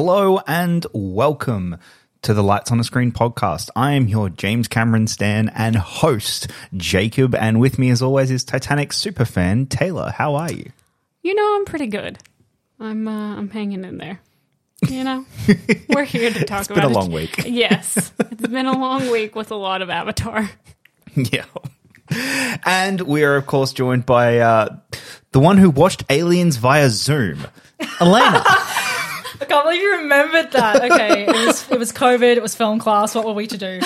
Hello and welcome to the Lights on the Screen podcast. I am your James Cameron Stan and host, Jacob, and with me as always is Titanic superfan Taylor. How are you? You know, I'm pretty good. I'm uh, I'm hanging in there. You know, we're here to talk It's about been a it. long week. Yes, it's been a long week with a lot of Avatar. yeah. And we are, of course, joined by uh, the one who watched Aliens via Zoom, Alayna. I can't believe you remembered that. Okay, it was it was COVID. It was film class. What were we to do?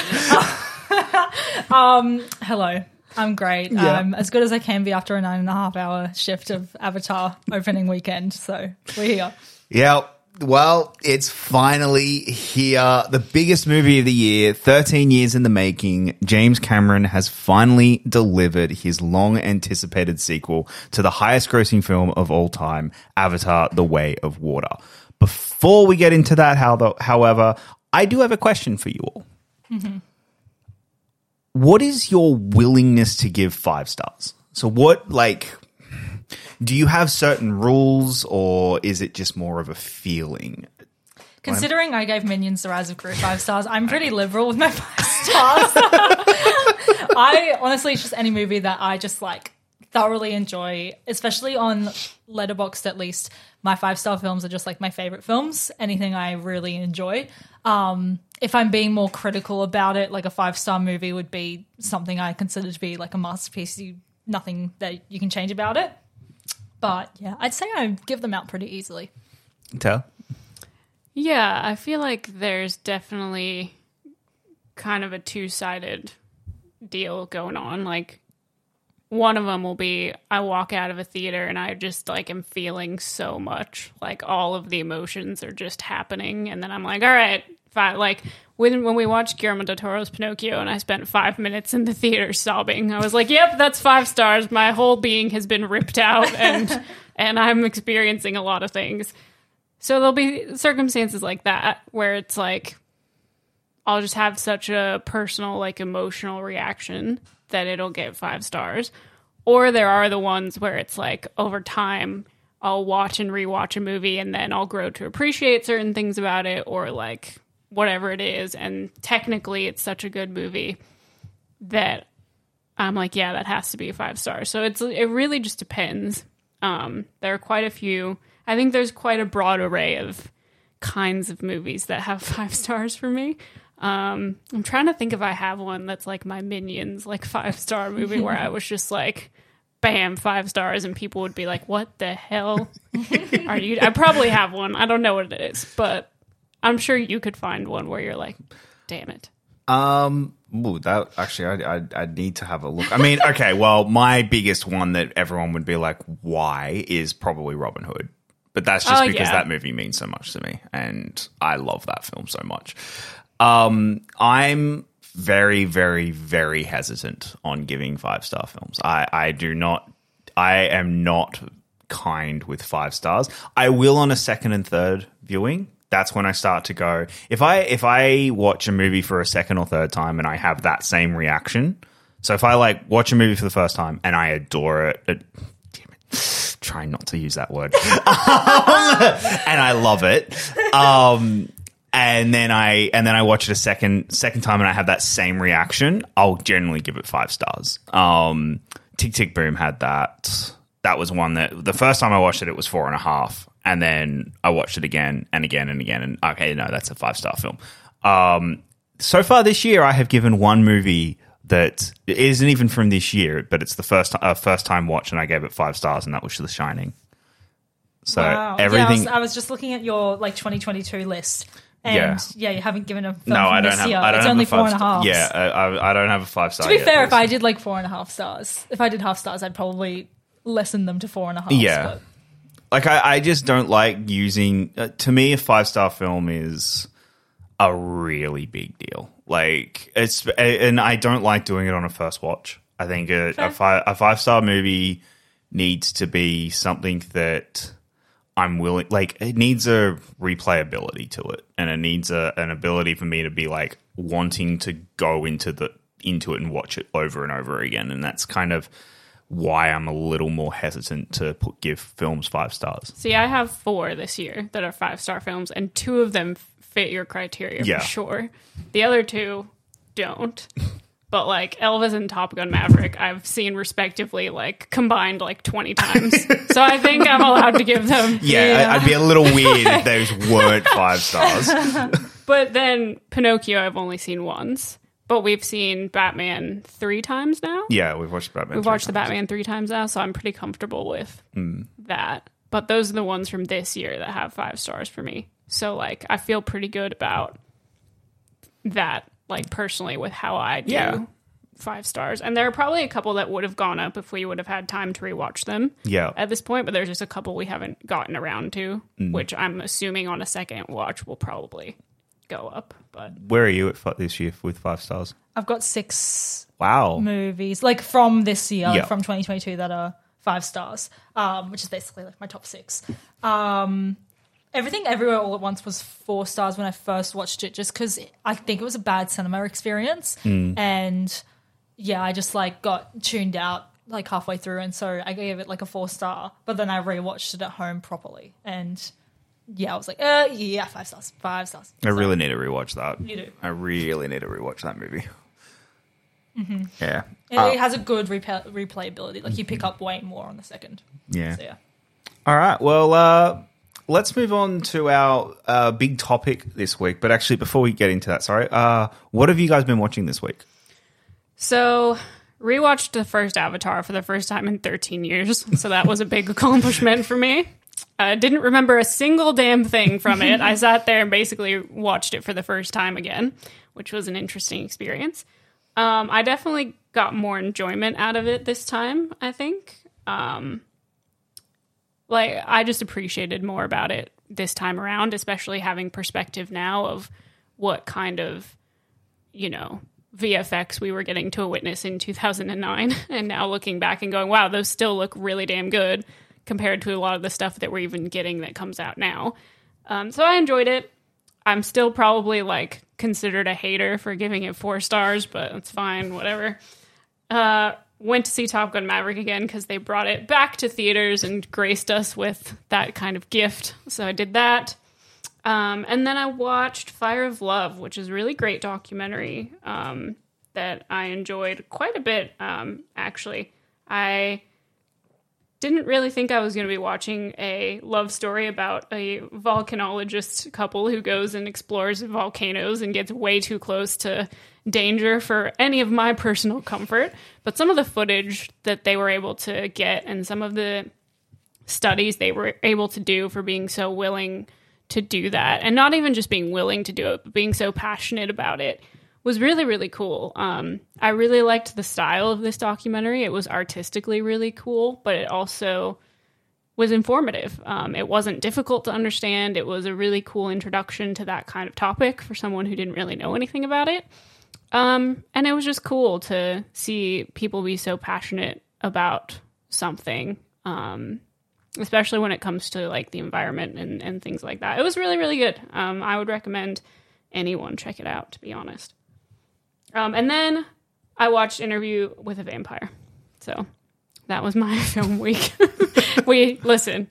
um, hello, I'm great. Yeah. I'm as good as I can be after a nine and a half hour shift of Avatar opening weekend. So we're here. Yeah. Well, it's finally here. The biggest movie of the year, 13 years in the making. James Cameron has finally delivered his long anticipated sequel to the highest grossing film of all time, Avatar The Way of Water. Before we get into that, how the, however, I do have a question for you all. Mm-hmm. What is your willingness to give five stars? So, what, like, do you have certain rules or is it just more of a feeling? Considering I gave Minions the Rise of Gru five stars, I'm pretty liberal with my five stars. I honestly, it's just any movie that I just like thoroughly enjoy, especially on Letterboxd at least. My five star films are just like my favorite films. Anything I really enjoy. Um, if I'm being more critical about it, like a five star movie would be something I consider to be like a masterpiece. You, nothing that you can change about it. But yeah, I'd say I give them out pretty easily. Tell. Yeah, I feel like there's definitely kind of a two sided deal going on. Like, one of them will be I walk out of a theater and I just like am feeling so much. Like, all of the emotions are just happening. And then I'm like, all right, fine. Like, when, when we watched Guillermo del Toro's Pinocchio and I spent five minutes in the theater sobbing, I was like, yep, that's five stars. My whole being has been ripped out and, and I'm experiencing a lot of things. So there'll be circumstances like that where it's like I'll just have such a personal, like emotional reaction that it'll get five stars. Or there are the ones where it's like over time I'll watch and rewatch a movie and then I'll grow to appreciate certain things about it or like whatever it is. And technically it's such a good movie that I'm like, yeah, that has to be five stars. So it's it really just depends. Um, there are quite a few. I think there's quite a broad array of kinds of movies that have five stars for me. Um, I'm trying to think if I have one that's like my Minions, like five star movie where I was just like, bam, five stars, and people would be like, "What the hell are you?" I probably have one. I don't know what it is, but I'm sure you could find one where you're like, "Damn it." Um, ooh, that actually, I, I, I need to have a look. I mean, okay, well, my biggest one that everyone would be like, why is probably Robin Hood. But that's just Oh, because yeah. that movie means so much to me. And I love that film so much. Um, I'm very, very, very hesitant on giving five star films. I, I do not, I am not kind with five stars. I will on a second and third viewing. That's when I start to go. If I if I watch a movie for a second or third time and I have that same reaction, so if I like watch a movie for the first time and I adore it, it damn it, try not to use that word, and I love it. Um, and then I and then I watch it a second second time and I have that same reaction, I'll generally give it five stars. Um, Tick Tick Boom had that. That was one that the first time I watched it, it was four and a half, and then I watched it again and again and again, and okay, no, that's a five star film. Um, so far this year, I have given one movie that it isn't even from this year, but it's the first uh, first time watch, and I gave it five stars, and that was The Shining. So Wow. everything. Yeah, I, was, I was just looking at your like 2022 list, and Yeah. yeah, you haven't given a film no, I don't this have. year. I don't it's have only a four and a star- Yeah, I, I, I don't have a five star. To be yet, fair, if I did like four and a half stars, if I did half stars, I'd probably lessen them to four and a half. Yeah. but- like I, I just don't like using uh, to me a five star film is a really big deal like it's and i don't like doing it on a first watch i think a, a, five, a five star movie needs to be something that i'm willing like it needs a replayability to it and it needs a, an ability for me to be like wanting to go into the into it and watch it over and over again and that's kind of why I'm a little more hesitant to put, give films five stars. See, I have four this year that are five star films, and two of them fit your criteria Yeah. for sure. The other two don't. But like Elvis and Top Gun Maverick, I've seen respectively like combined like 20 times. so I think I'm allowed to give them. Yeah, Yeah. I, I'd be a little uh, weird if those weren't five stars. But then Pinocchio, I've only seen once. But we've seen Batman three times now. Yeah, we've watched Batman. We've watched the. Batman three times now, so I'm pretty comfortable with hmm. that. But those are the ones from this year that have five stars for me. So like I feel pretty good about that, like personally with how I do Yeah. five stars. And there are probably a couple that would have gone up if we would have had time to rewatch them Yeah. at this point, but there's just a couple we haven't gotten around to, which I'm assuming on a second watch will probably go up. But Where are you at fi- this year with five stars? I've got six Wow. movies like from this year, like Yeah. from 2022 that are five stars, um, which is basically like my top six. Um, Everything Everywhere All at Once was four stars when I first watched it, just because I think it was a bad cinema experience, and yeah, I just like got tuned out like halfway through, and so I gave it like a four star. But then I rewatched it at home properly, and yeah, I was like, uh, yeah, five stars, five stars. I really need to rewatch that. You do. I really need to rewatch that movie. Yeah. It, Uh, it has a good replay- replayability. Like you pick up way more on the second. yeah. So yeah. All right. Well, uh, let's move on to our uh, big topic this week. But actually, before we get into that, sorry, uh, what have you guys been watching this week? So, rewatched the first Avatar for the first time in 13 years. So, that was a big accomplishment for me. I didn't remember a single damn thing from it. I sat there and basically watched it for the first time again, which was an interesting experience. Um, I definitely got more enjoyment out of it this time, I think. Um, like, I just appreciated more about it this time around, especially having perspective now of what kind of you know VFX we were getting to witness in 2009 and now looking back and going wow those still look really damn good compared to a lot of the stuff that we're even getting that comes out now. Um, so I enjoyed it. I'm still probably like considered a hater for giving it four stars but it's fine whatever. Uh, went to see Top Gun Maverick again because they brought it back to theaters and graced us with that kind of gift so I did that um, and then I watched Fire of Love, which is a really great documentary um, that I enjoyed quite a bit, um, actually. I didn't really think I was going to be watching a love story about a volcanologist couple who goes and explores volcanoes and gets way too close to danger for any of my personal comfort. But some of the footage that they were able to get and some of the studies they were able to do for being so willing to do that and not even just being willing to do it but being so passionate about it was really really cool. Um, i really liked the style of this documentary. It was artistically really cool but it also was informative. Um, it wasn't difficult to understand. It was a really cool introduction to that kind of topic for someone who didn't really know anything about it um, and it was just cool to see people be so passionate about something um, especially when it comes to like the environment and, and things like that. It was really, really good. Um, I would recommend anyone check it out, to be honest. Um, and then I watched Interview with a Vampire. So that was my film week. we listen,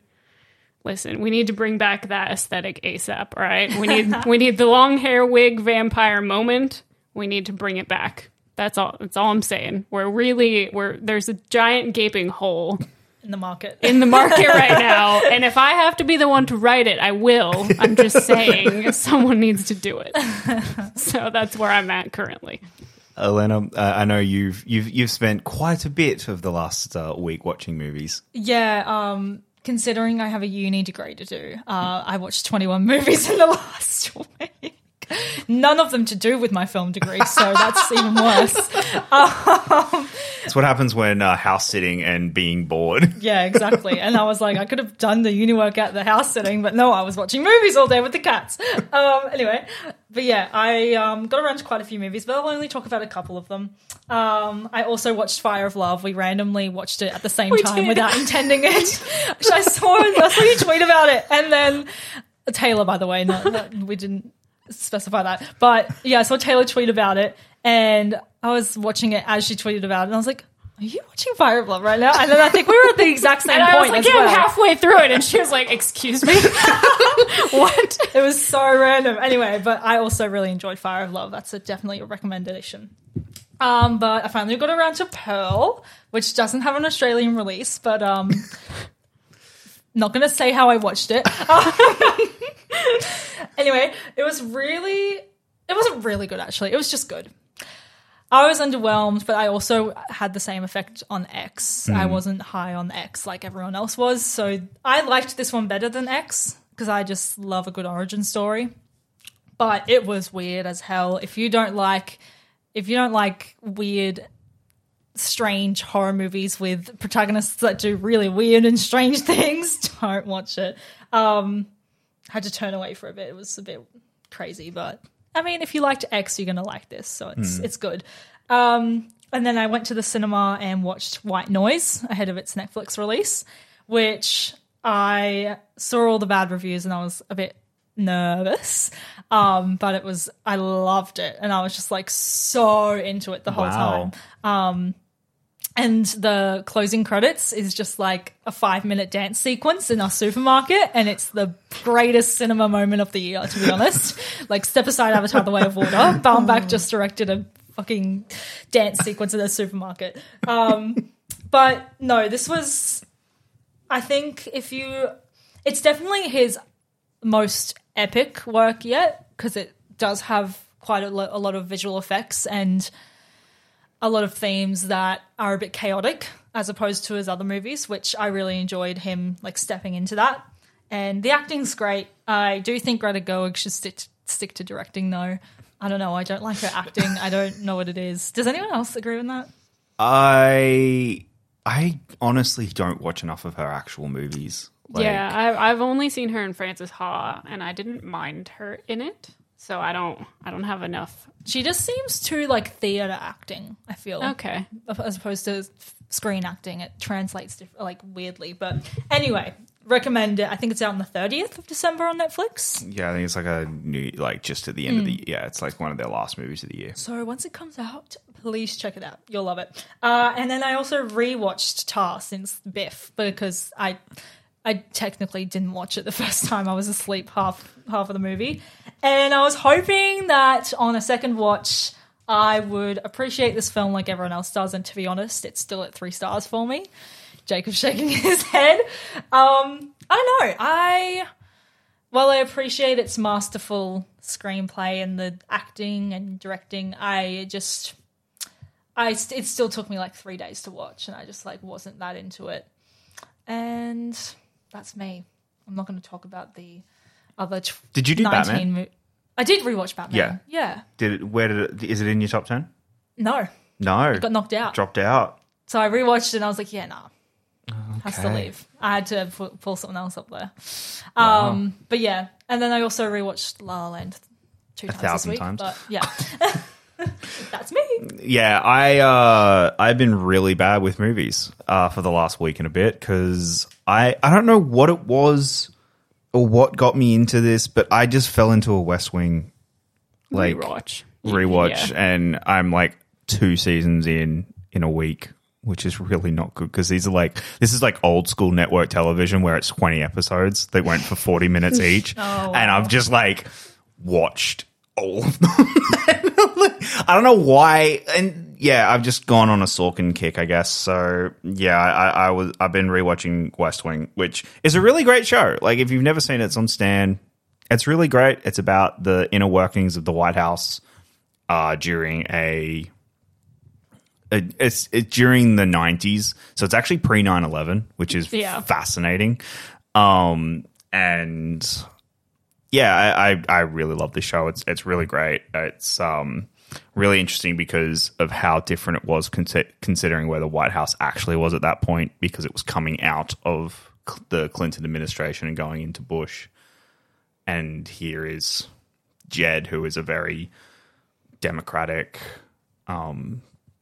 listen. We need to bring back that aesthetic ASAP. All right, we need we need the long hair wig vampire moment. We need to bring it back. That's all. That's all I'm saying. We're really we're there's a giant gaping hole In the market. in the market right now. And if I have to be the one to write it, I will. I'm just saying someone needs to do it. So that's where I'm at currently. Alayna, uh, I know you've you've you've spent quite a bit of the last uh, week watching movies. Yeah, um, considering I have a uni degree to do, uh, I watched 21 movies in the last week. None of them to do with my film degree, so that's even worse. That's what happens when uh, house sitting and being bored. Yeah, exactly. And I was like, I could have done the uni work at the house sitting, but no, I was watching movies all day with the cats. Um, anyway, but yeah, I um, got around to quite a few movies, but I'll only talk about a couple of them. Um, I also watched Fire of Love. We randomly watched it at the same time did. without intending it. Which I saw, I saw you tweet about it, and then Taylor, by the way, not, not- we didn't specify that, but yeah, I saw Taylor tweet about it, and I was watching it as she tweeted about it, and I was like, Are you watching Fire of Love right now? And then I think we were at the exact same And I point was like, yeah, well. I'm halfway through it. And she was like, excuse me? what? It was so random. Anyway, but I also really enjoyed Fire of Love. That's a, definitely a recommendation. Um, but I finally got around to Pearl, which doesn't have an Australian release, but um, not going to say how I watched it. Um, anyway, it was really, it wasn't really good actually. It was just good. I was underwhelmed, but I also had the same effect on X. I hmm. wasn't high on X like everyone else was, so I liked this one better than X because I just love a good origin story. But it was weird as hell. If you don't like, if you don't like weird, strange horror movies with protagonists that do really weird and strange things, don't watch it. Um, had to turn away for a bit. It was a bit crazy, but I mean, if you liked X, you're gonna like this, so it's it's good. Um, and then I went to the cinema and watched White Noise ahead of its Netflix release, which I saw all the bad reviews and I was a bit nervous. Um, but it was I loved it and I was just like so into it the whole Wow. time. And the closing credits is just like a five minute dance sequence in our supermarket. And it's the greatest cinema moment of the year, to be honest. like, step aside Avatar The Way of Water. Baumbach just directed a fucking dance sequence in a supermarket. Um, but no, this was, I think, if you, it's definitely his most epic work yet because it does have quite a, lo- a lot of visual effects and a lot of themes that are a bit chaotic as opposed to his other movies, which I really enjoyed him like stepping into that. And the acting's great. I do think Greta Gerwig should stick stick to directing though. I don't know. I don't like her acting. I don't know what it is. Does anyone else agree with that? I I honestly don't watch enough of her actual movies. Like, yeah, I, I've only seen her in Frances Ha, and I didn't mind her in it. So I don't, I don't have enough. She just seems too like theater acting. I feel Okay, as opposed to screen acting. It translates diff- like weirdly. But anyway, recommend it. I think it's out on the thirtieth of December on Netflix. Yeah, I think it's like a new, like just at the end of Hmm. the yeah, it's like one of their last movies of the year. So once it comes out, please check it out. You'll love it. Uh, and then I also rewatched Tar since Biff because I I technically didn't watch it the first time. I was asleep half half of the movie, and I was hoping that on a second watch I would appreciate this film like everyone else does. And to be honest, it's still at three stars for me. Jacob's shaking his head. Um, I know. I while I appreciate its masterful screenplay and the acting and directing, I just I it still took me like three days to watch, and I just like wasn't that into it. And that's me. I'm not going to talk about the other. Did you do 19 Batman? mo- I did rewatch Batman. Yeah. yeah. Did it, where did it? Is it in your top ten? No, No, It got knocked out. dropped out. So I rewatched it and I was like, yeah, nah. Has to leave. I had to pu- pull something else up there. Um, but yeah, and then I also rewatched La La Land two times thousand this week. times. But yeah, that's me. Yeah, I uh, I've been really bad with movies uh, for the last week and a bit because I I don't know what it was or what got me into this, but I just fell into a West Wing like rewatch. rewatch, Yeah. and I'm like two seasons in in a week, which is really not good because these are like this is like old school network television where it's 20 episodes that went for 40 minutes each, wow. and I've just like watched all of them. I don't know why, and yeah, I've just gone on a Sorkin kick, I guess. So yeah, I, I was I've been rewatching West Wing, which is a really great show. Like if you've never seen it, it's on Stan. It's really great. It's about the inner workings of the White House uh, during a, it's it, during the nineties, so it's actually pre 9-11, which is Yeah. fascinating. Um, and yeah, I, I I really love this show. It's it's really great. It's um really interesting because of how different it was con- considering where the White House actually was at that point because it was coming out of cl- the Clinton administration and going into Bush. And here is Jed, who is a very democratic um,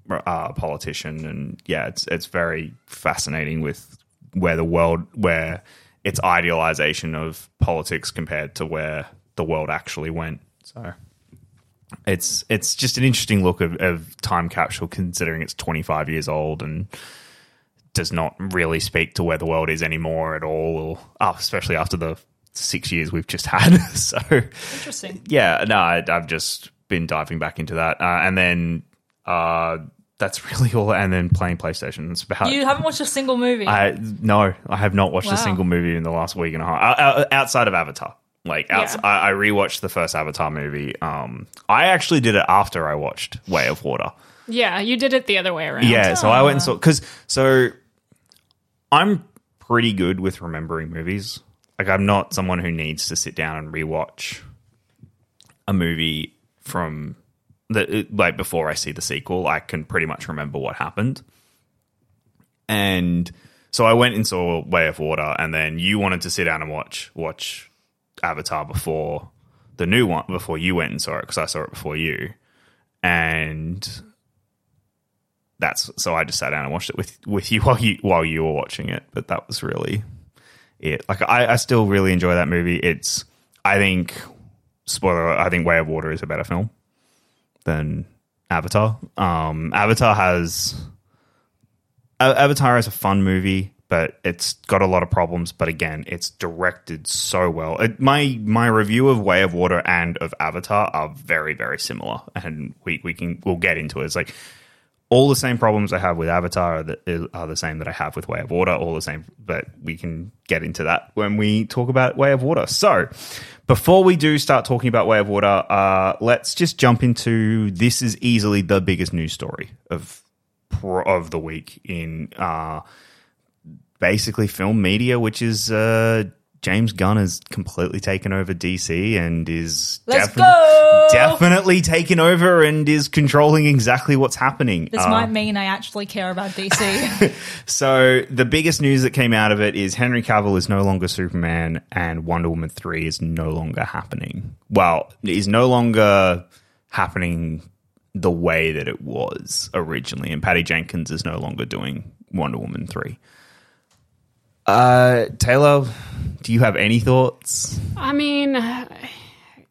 uh, politician, and yeah, it's it's very fascinating with where the world where its idealization of politics compared to where the world actually went. So it's it's just an interesting look of, of time capsule considering it's 25 years old and does not really speak to where the world is anymore at all, or oh, especially after the six years we've just had. so Interesting. yeah, no, I, I've just been diving back into that, uh, and then uh, that's really all. And then playing PlayStation. It's about You haven't watched a single movie. I no, I have not watched Wow. a single movie in the last week and a half outside of Avatar. Like, Yeah. I, I rewatched the first Avatar movie. Um, I actually did it after I watched Way of Water. Yeah, you did it the other way around. Yeah, so I went and saw because so I'm pretty good with remembering movies. Like, I'm not someone who needs to sit down and rewatch a movie from the like before I see the sequel. I can pretty much remember what happened, and so I went and saw Way of Water, and then you wanted to sit down and watch watch Avatar before the new one before you went and saw it because I saw it before you, and that's so I just sat down and watched it with with you while you while you were watching it. But that was really it. Like I, I still really enjoy that movie. It's I think spoiler. I think Way of Water is a better film than Avatar. Um, Avatar has Avatar is a fun movie, but it's got a lot of problems. But again, it's directed so well. It, my my review of Way of Water and of Avatar are very very similar, and we we can we'll get into it. It's like all the same problems I have with Avatar are the, are the same that I have with Way of Water, all the same, but we can get into that when we talk about Way of Water. So, before we do start talking about Way of Water, uh, let's just jump into this is easily the biggest news story of of the week in uh, basically film media, which is uh, James Gunn has completely taken over DC and is go! definitely taken over and is controlling exactly what's happening. this might mean I actually care about DC. so the biggest news that came out of it is Henry Cavill is no longer Superman and Wonder Woman 3 is no longer happening. Well, is no longer happening the way that it was originally and Patty Jenkins is no longer doing Wonder Woman 3. Uh Taylor, do you have any thoughts? I mean,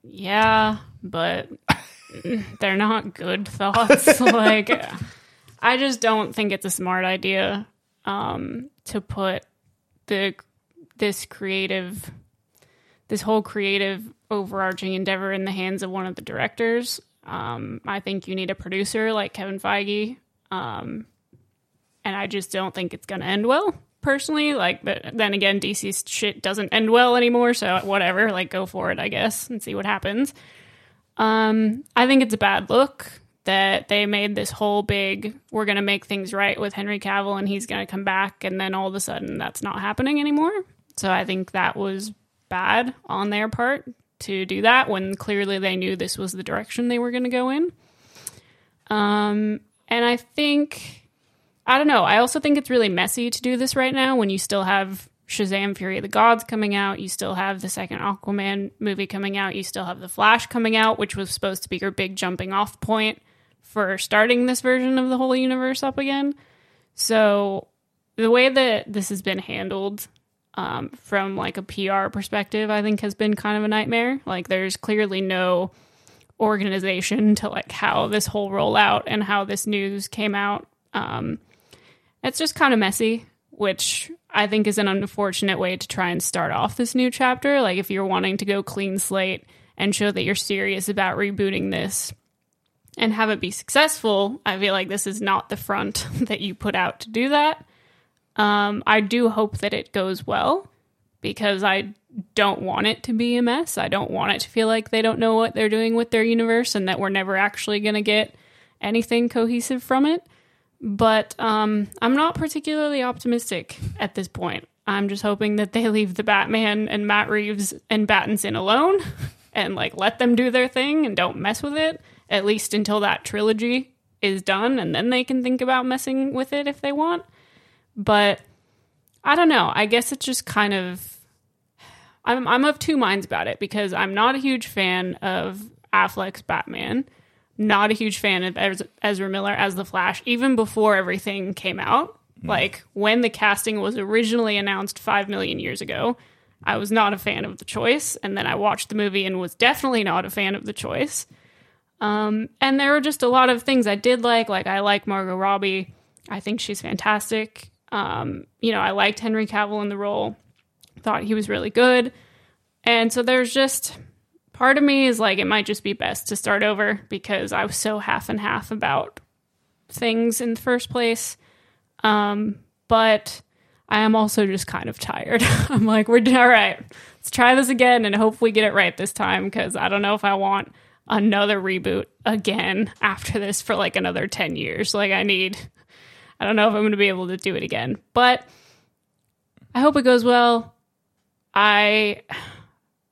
yeah, but they're not good thoughts. like, I just don't think it's a smart idea um, to put the this creative, this whole creative overarching endeavor in the hands of one of the directors. Um, I think you need a producer like Kevin Feige, um, and I just don't think it's going to end well. Personally, like, but then again, DC's shit doesn't end well anymore. So whatever, like, go for it, I guess, and see what happens. Um, I think it's a bad look that they made this whole big we're going to make things right with Henry Cavill and he's going to come back and then all of a sudden that's not happening anymore. So I think that was bad on their part to do that when clearly they knew this was the direction they were going to go in. Um and I think I don't know. I also think it's really messy to do this right now when you still have Shazam Fury of the Gods coming out. You still have the second Aquaman movie coming out. You still have The Flash coming out, which was supposed to be your big jumping off point for starting this version of the whole universe up again. So the way that this has been handled um, from like a PR perspective, I think has been kind of a nightmare. Like there's clearly no organization to like how this whole rollout and how this news came out. Um, it's just kind of messy, which I think is an unfortunate way to try and start off this new chapter. Like if you're wanting to go clean slate and show that you're serious about rebooting this and have it be successful, I feel like this is not the front that you put out to do that. Um, I do hope that it goes well because I don't want it to be a mess. I don't want it to feel like they don't know what they're doing with their universe and that we're never actually going to get anything cohesive from it. But um, I'm not particularly optimistic at this point. I'm just hoping that they leave the Batman and Matt Reeves and Battinson alone and like let them do their thing and don't mess with it at least until that trilogy is done and then they can think about messing with it if they want. But I don't know. I guess it's just kind of I'm I'm of two minds about it because I'm not a huge fan of Affleck's Batman, not a huge fan of Ezra Miller as the Flash, even before everything came out. Like when the casting was originally announced five million years ago, I was not a fan of the choice, and then I watched the movie and was definitely not a fan of the choice. Um, and there were just a lot of things I did like. Like I like Margot Robbie. I think she's fantastic. Um, you know, I liked Henry Cavill in the role. Thought he was really good. And so there's just part of me is like it might just be best to start over because I was so half and half about things in the first place. Um, but I am also just kind of tired. I'm like, we're all right. Let's try this again and hope we get it right this time because I don't know if I want another reboot again after this for like another 10 years. Like, I need, I don't know if I'm going to be able to do it again, but I hope it goes well. I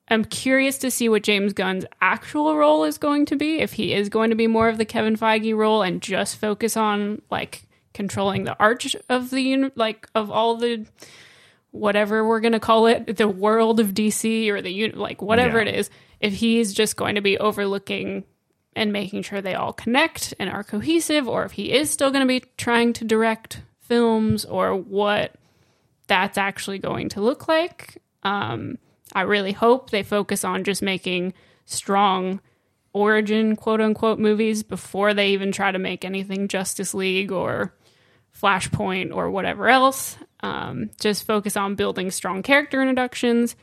am curious to see what James Gunn's actual role is going to be. If he is going to be more of the Kevin Feige role and just focus on like controlling the arch of the like of all the whatever we're going to call it, the world of DC or the like whatever Yeah. it is. If he's just going to be overlooking and making sure they all connect and are cohesive, or if he is still going to be trying to direct films, or what that's actually going to look like. Um, I really hope they focus on just making strong origin quote unquote movies before they even try to make anything Justice League or Flashpoint or whatever else. Um, just focus on building strong character introductions.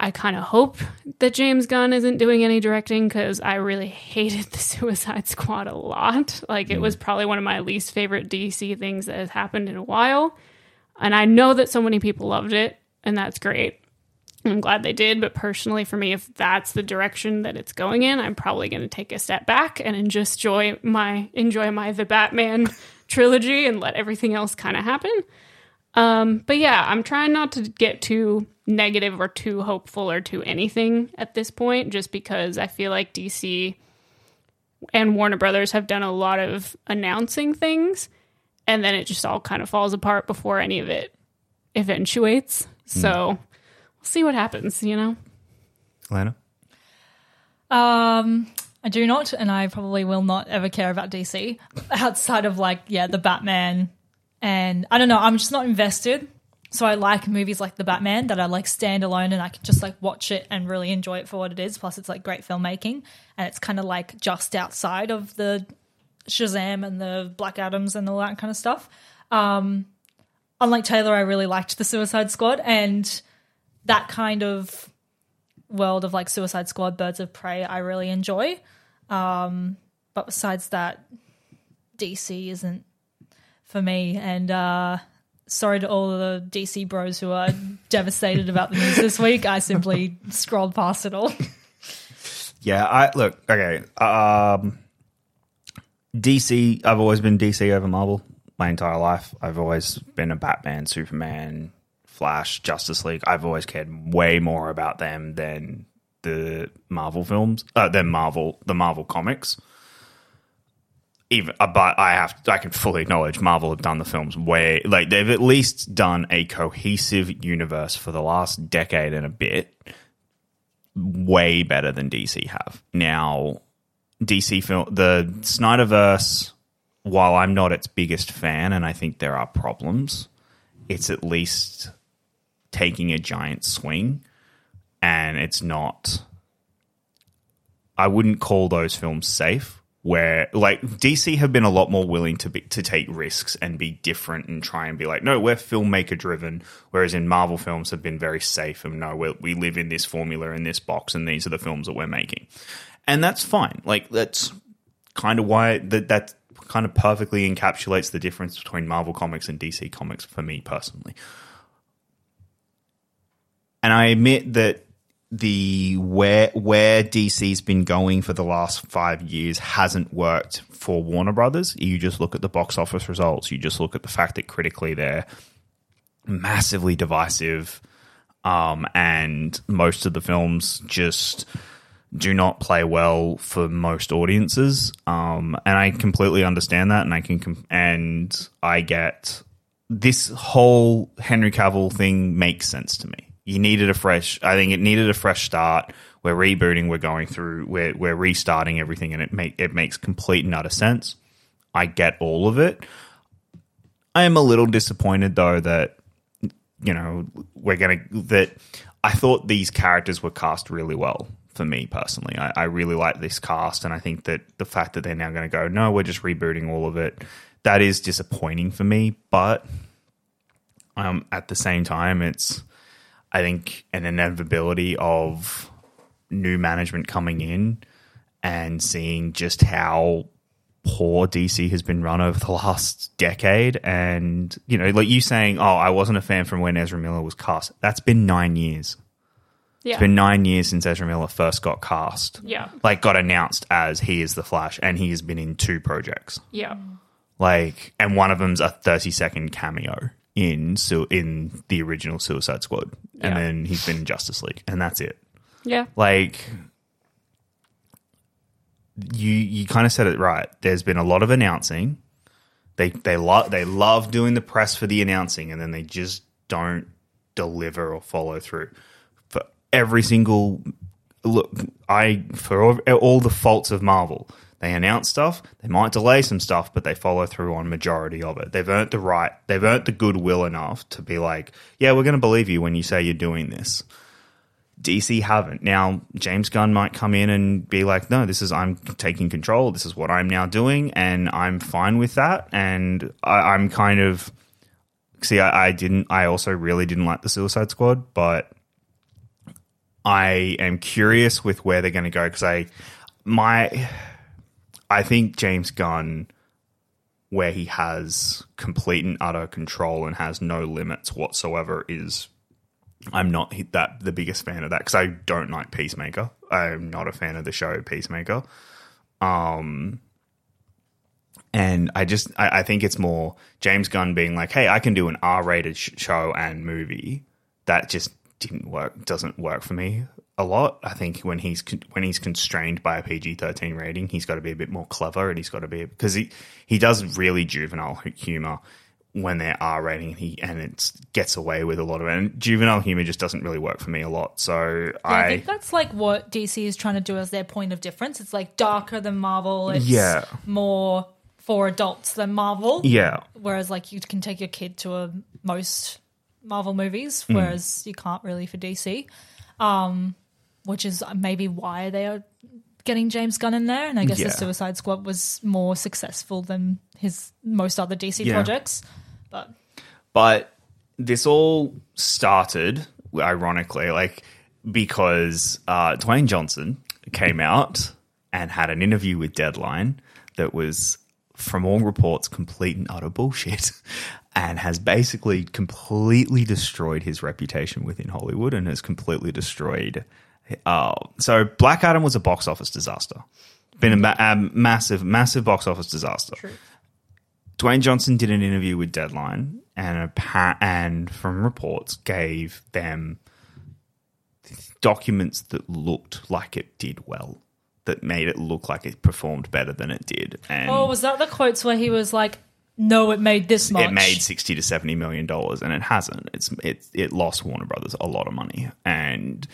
I kind of hope that James Gunn isn't doing any directing because I really hated the Suicide Squad a lot. Like, it was probably one of my least favorite DC things that has happened in a while. And I know that so many people loved it, and that's great. I'm glad they did, but personally, for me, if that's the direction that it's going in, I'm probably going to take a step back and just enjoy my enjoy my The Batman trilogy and let everything else kind of happen. Um, but yeah, I'm trying not to get too negative or too hopeful or too anything at this point, just because I feel like DC and Warner Brothers have done a lot of announcing things, and then it just all kind of falls apart before any of it eventuates. So see what happens, you know? Lana? Um, I do not, and I probably will not ever care about DC outside of like, yeah, the Batman. And I don't know, I'm just not invested. So I like movies like the Batman that are like standalone and I can just like watch it and really enjoy it for what it is. Plus, it's like great filmmaking and it's kind of like just outside of the Shazam and the Black Adams and all that kind of stuff. Um, unlike Taylor, I really liked the Suicide Squad and that kind of world of like Suicide Squad, Birds of Prey, I really enjoy. Um, but besides that, DC isn't for me. And uh, sorry to all the DC bros who are devastated about the news this week. I simply scrolled past it all. Yeah, I look okay. Um, DC. I've always been DC over Marvel my entire life. I've always been a Batman, Superman, Flash, Justice League. I've always cared way more about them than the Marvel films, uh, than Marvel, the Marvel comics. Even, uh, but I have, I can fully acknowledge Marvel have done the films way, like they've at least done a cohesive universe for the last decade and a bit way better than DC have. Now, DC film the Snyderverse, while I'm not its biggest fan and I think there are problems, it's at least taking a giant swing and it's not I wouldn't call those films safe where like DC have been a lot more willing to be to take risks and be different and try and be like no we're filmmaker driven whereas in Marvel films have been very safe and no we we live in this formula in this box and these are the films that we're making. And that's fine. Like that's kind of why that that kind of perfectly encapsulates the difference between Marvel comics and DC comics for me personally and I admit that the where where DC's been going for the last five years hasn't worked for Warner Brothers. You just look at the box office results. You just look at the fact that critically they're massively divisive, um, and most of the films just do not play well for most audiences. Um, and I completely understand that, and I can and I get this whole Henry Cavill thing makes sense to me. You needed a fresh. I think it needed a fresh start. We're rebooting. We're going through. We're we're restarting everything, and it make it makes complete and utter sense. I get all of it. I am a little disappointed though that you know we're gonna that I thought these characters were cast really well for me personally. I, I really like this cast, and I think that the fact that they're now going to go, no, we're just rebooting all of it, that is disappointing for me. But um, at the same time, it's I think an inevitability of new management coming in and seeing just how poor DC has been run over the last decade. And, you know, like you saying, oh, I wasn't a fan from when Ezra Miller was cast. That's been nine years. Yeah. It's been nine years since Ezra Miller first got cast. yeah. Like, got announced as he is the Flash, and he has been in two projects. Yeah. Like, and one of them's a 30 second cameo in Su- in the original Suicide Squad. And Yeah. then he's been in Justice League, and that's it Yeah. like you you kind of said it right. There's been a lot of announcing. They they love they love doing the press for the announcing, and then they just don't deliver or follow through. For every single look, I for all, all the faults of Marvel, they announce stuff. They might delay some stuff, but they follow through on majority of it. They've earned the right. They've earned the goodwill enough to be like, yeah, we're going to believe you when you say you're doing this. DC haven't. Now, James Gunn might come in and be like, no, this is, I'm taking control. This is what I'm now doing. And I'm fine with that. And I, I'm kind of, see, I, I didn't, I also really didn't like the Suicide Squad, but I am curious with where they're going to go because I, my, I think James Gunn, where he has complete and utter control and has no limits whatsoever, is I'm not that the biggest fan of that because I don't like Peacemaker. I'm not a fan of the show Peacemaker. Um, and I just I, I think it's more James Gunn being like, hey, I can do an R-rated sh- show and movie. That just didn't work. Doesn't work for me a lot. I think when he's con- when he's constrained by a PG-13 rating, he's got to be a bit more clever, and he's got to be because he he does really juvenile humor when they're R rating and he and it gets away with a lot of it. And juvenile humor just doesn't really work for me a lot. So I I, think that's like what DC is trying to do as their point of difference. It's like darker than Marvel. It's Yeah. more for adults than Marvel. yeah Whereas like you can take your kid to a most Marvel movies, Hmm. whereas you can't really for DC. Um, which is maybe why they are getting James Gunn in there. And I guess Yeah. the Suicide Squad was more successful than his most other DC Yeah. projects. But But this all started, ironically, like because uh, Dwayne Johnson came out and had an interview with Deadline that was, from all reports, complete and utter bullshit, and has basically completely destroyed his reputation within Hollywood and has completely destroyed. Uh, so Black Adam was a box office disaster. Been a, ma- a massive, massive box office disaster. Dwayne Johnson did an interview with Deadline, and a pa- and from reports gave them documents that looked like it did well, that made it look like it performed better than it did, and oh, was that the quotes where he was like, "No, it made this much." it made sixty to seventy million dollars, and it hasn't. It's it it lost Warner Brothers a lot of money, and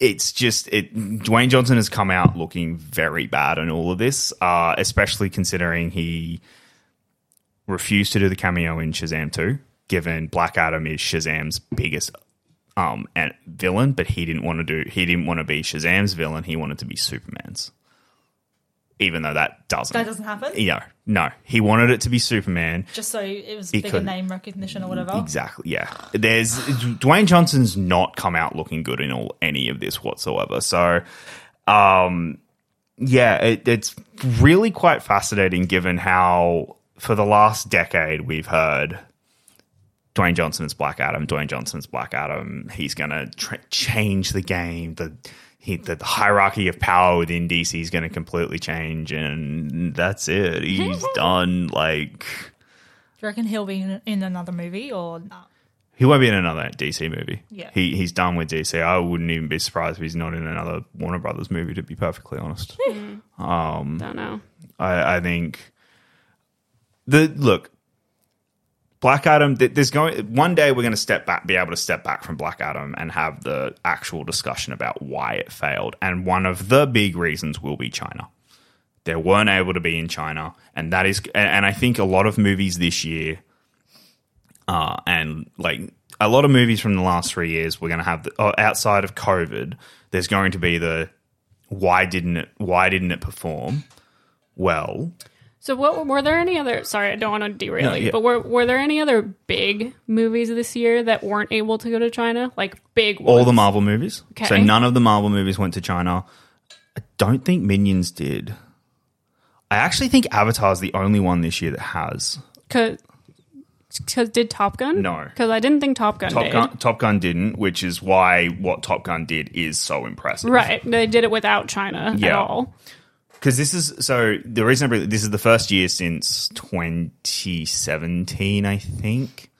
it's just it. Dwayne Johnson has come out looking very bad in all of this, uh, especially considering he refused to do the cameo in Shazam two. Given Black Adam is Shazam's biggest um villain, but he didn't want to do he didn't want to be Shazam's villain. He wanted to be Superman's, even though that doesn't That doesn't happen. Yeah, no, he wanted it to be Superman. Just so it was bigger name recognition or whatever. Exactly. Yeah. There's Dwayne Johnson's not come out looking good in all any of this whatsoever. So, um, yeah, it, it's really quite fascinating given how for the last decade we've heard Dwayne Johnson's Black Adam. Dwayne Johnson's Black Adam. He's going to tr- change the game. The he, the hierarchy of power within DC is going to completely change, and that's it. He's done. Like Do you reckon he'll be in, in another movie or not? He won't be in another DC movie. Yeah. He he's done with DC. I wouldn't even be surprised if he's not in another Warner Brothers movie, to be perfectly honest. Hmm. Um, Don't know. I, I think the look, Black Adam, there's going one day we're gonna step back be able to step back from Black Adam and have the actual discussion about why it failed. And one of the big reasons will be China. They weren't able to be in China, and that is and, I think a lot of movies this year uh, and like a lot of movies from the last three years, we're going to have the, oh, outside of COVID, there's going to be the why didn't it why didn't it perform well? So, what were there any other? Sorry, I don't want to derail No, you, yeah. but were were there any other big movies this year that weren't able to go to China? Like big ones? All the Marvel movies. Okay. So none of the Marvel movies went to China. I don't think Minions did. I actually think Avatar is the only one this year that has. Because did Top Gun? No. because I didn't think Top Gun Top did. Gun, Top Gun didn't, which is why what Top Gun did is so impressive. Right, they did it without China at Yeah. all. Because this is so the reason I bring, this is the first year since 2017, I think,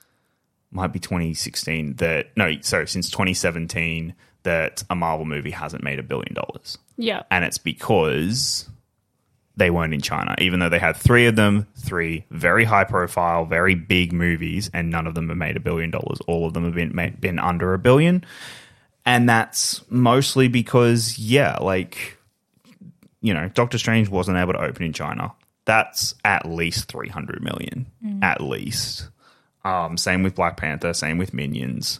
might be 2016 that no, sorry, since 2017 that a Marvel movie hasn't made a billion dollars, Yeah, and it's because they weren't in China, even though they had three of them, three very high profile, very big movies, and none of them have made a billion dollars. All of them have been been under a billion, and that's mostly because yeah, like you know, Doctor Strange wasn't able to open in China. That's at least 300 million, at least. Um, same with Black Panther, same with Minions.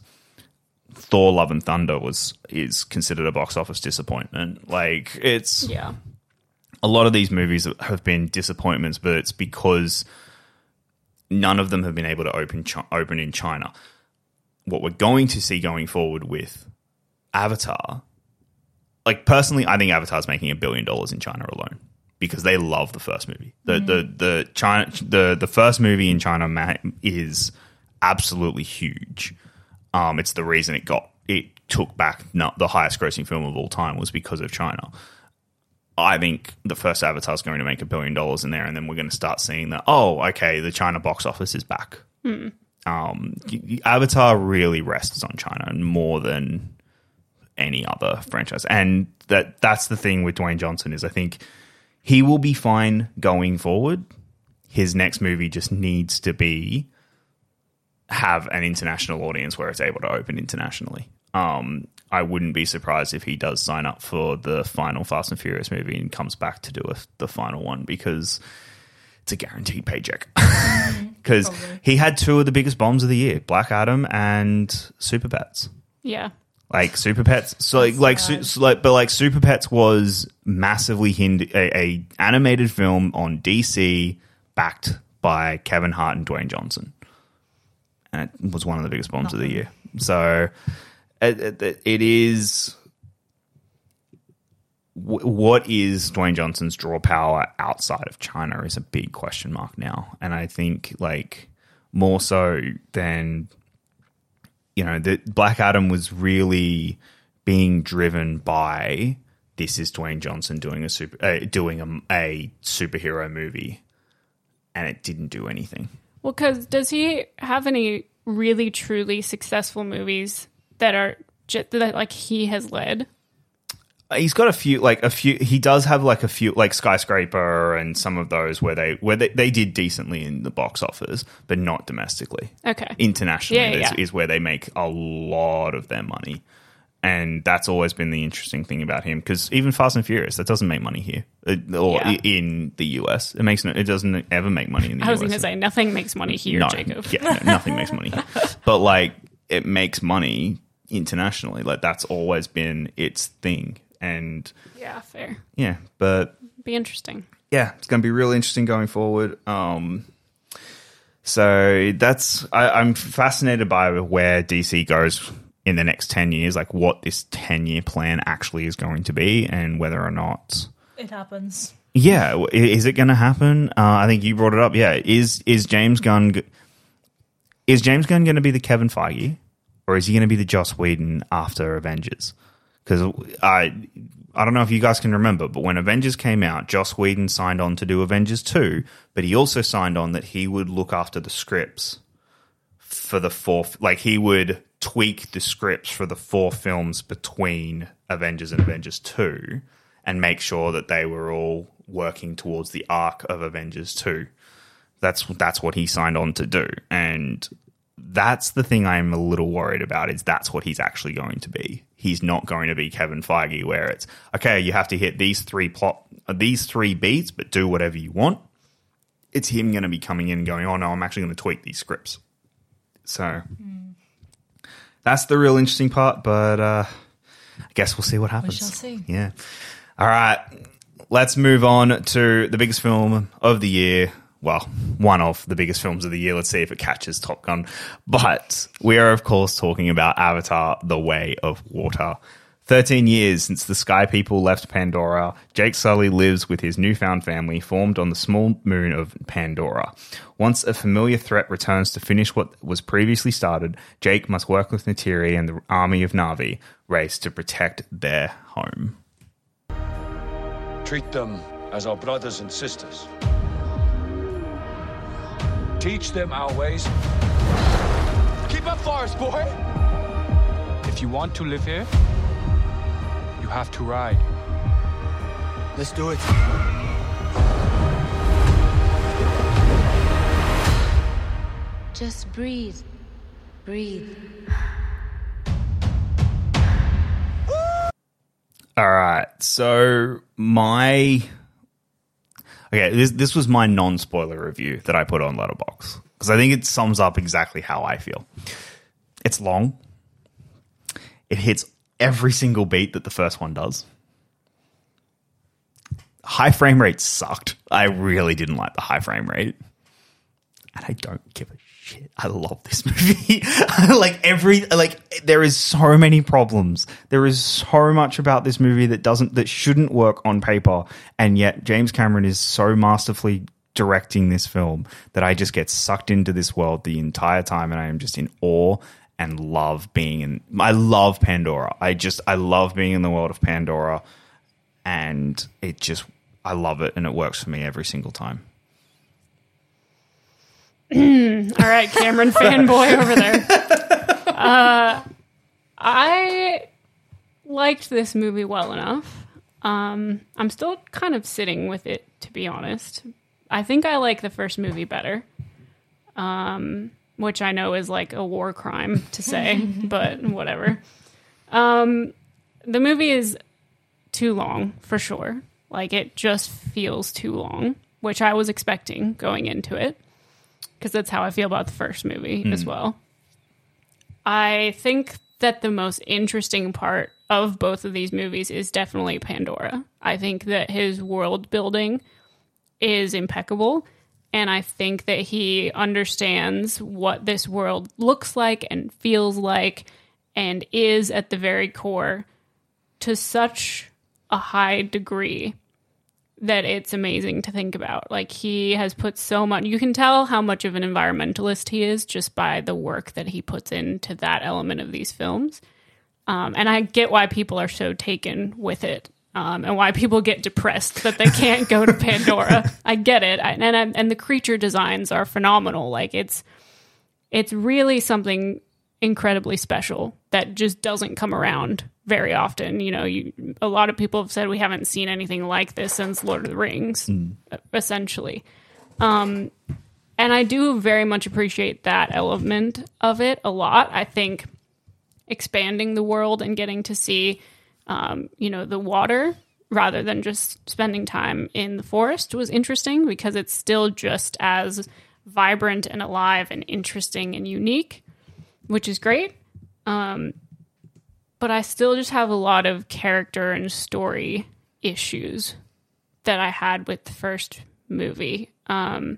Thor: Love and Thunder was is considered a box office disappointment. Like it's yeah, a lot of these movies have been disappointments, but it's because none of them have been able to open Chi- open in China. What we're going to see going forward with Avatar, like personally, I think Avatar's making a billion dollars in China alone because they love the first movie. The the the China the the first movie in China is absolutely huge. Um, it's the reason it got it took back not the highest grossing film of all time was because of China. I think the first Avatar is going to make a billion dollars in there, and then we're going to start seeing that. Oh, okay, the China box office is back. Um, y- y- Avatar really rests on China more than any other franchise, and that that's the thing with Dwayne Johnson is I think he will be fine going forward. His next movie just needs to be have an international audience where it's able to open internationally. Um, I wouldn't be surprised if he does sign up for the final Fast and Furious movie and comes back to do a, the final one because it's a guaranteed paycheck. Because he had two of the biggest bombs of the year: Black Adam and Super Bats. yeah. Like Super Pets, so like like, su- so like but like Super Pets was massively hind- a, a animated film on DC, backed by Kevin Hart and Dwayne Johnson, and it was one of the biggest bombs of the year. So it, it, it is. wh- What is Dwayne Johnson's draw power outside of China is a big question mark now, and I think like more so than you know, that Black Adam was really being driven by this is Dwayne Johnson doing a super uh, doing a, a superhero movie, and it didn't do anything. Well, because does he have any really truly successful movies that are that like he has led? He's got a few, like a few. He does have like a few, like skyscraper and some of those where they where they, they did decently in the box office, but not domestically. Okay, internationally Yeah, is, yeah. is where they make a lot of their money and that's always been the interesting thing about him because even fast and furious that doesn't make money here uh, or Yeah. in the us it makes no it doesn't ever make money in the I was us going to say nothing makes money here, no, Jacob. yeah, no, nothing makes money here. but like it makes money internationally like that's always been its thing and Yeah, fair. yeah but Be interesting. yeah, it's going to be really interesting going forward. Um, so that's I, I'm fascinated by where DC goes in the next ten years, like what this ten year plan actually is going to be, and whether or not. It happens. Yeah, is it going to happen? Uh, I think you brought it up. Yeah, is is James Gunn is James Gunn going to be the Kevin Feige, or is he going to be the Joss Whedon after Avengers? Because I I don't know if you guys can remember, but when Avengers came out, Joss Whedon signed on to do Avengers two, but he also signed on that he would look after the scripts for the fourth. Like he would tweak the scripts for the four films between Avengers and Avengers two, and make sure that they were all working towards the arc of Avengers two. That's that's what he signed on to do, and that's the thing I'm a little worried about. Is that's what he's actually going to be? He's not going to be Kevin Feige, where it's okay. You have to hit these three plot, these three beats, but do whatever you want. It's him going to be coming in and going, "Oh no, I'm actually going to tweak these scripts." So that's the real interesting part. But uh, I guess we'll see what happens. We shall see. Yeah. All right, let's move on to the biggest film of the year. Well, one of the biggest films of the year. Let's see if it catches Top Gun. But we are, of course, talking about Avatar The Way of Water. 13 years since the Sky People left Pandora, Jake Sully lives with his newfound family formed on the small moon of Pandora. Once a familiar threat returns to finish what was previously started, Jake must work with Neytiri and the army of Na'vi race to protect their home. Treat them as our brothers and sisters. Teach them our ways. Keep up, Forest Boy! If you want to live here, you have to ride. Let's do it. Just breathe. Breathe. All right. So my okay, this this was my non-spoiler review that I put on Letterboxd because I think it sums up exactly how I feel. It's long. It hits every single beat that the first one does. High frame rate sucked. I really didn't like the high frame rate. And I don't give a shit. I love this movie. like every like there is so many problems. There is so much about this movie that doesn't that shouldn't work on paper and yet James Cameron is so masterfully directing this film that I just get sucked into this world the entire time and I am just in awe and love being in I love Pandora. I just I love being in the world of Pandora and it just I love it and it works for me every single time. All right, Cameron fanboy over there. Uh, I liked this movie well enough. Um, I'm still kind of sitting with it, to be honest. I think I like the first movie better, um, which I know is like a war crime to say, but whatever. Um, the movie is too long for sure. Like it just feels too long, which I was expecting going into it because that's how I feel about the first movie as hmm. well. I think that the most interesting part of both of these movies is definitely Pandora. I think that his world building is impeccable. And I think that he understands what this world looks like and feels like and is at the very core to such a high degree that it's amazing to think about. Like he has put so much you can tell how much of an environmentalist he is just by the work that he puts into that element of these films. Um, and I get why people are so taken with it. Um, and why people get depressed that they can't go to Pandora. I get it, I, and and the creature designs are phenomenal. Like it's it's really something incredibly special that just doesn't come around very often. You know, you, a lot of people have said we haven't seen anything like this since Lord of the Rings, essentially. Um, and I do very much appreciate that element of it a lot. I think expanding the world and getting to see, um, you know, the water rather than just spending time in the forest was interesting because it's still just as vibrant and alive and interesting and unique, which is great. Um, but I still just have a lot of character and story issues that I had with the first movie. Um,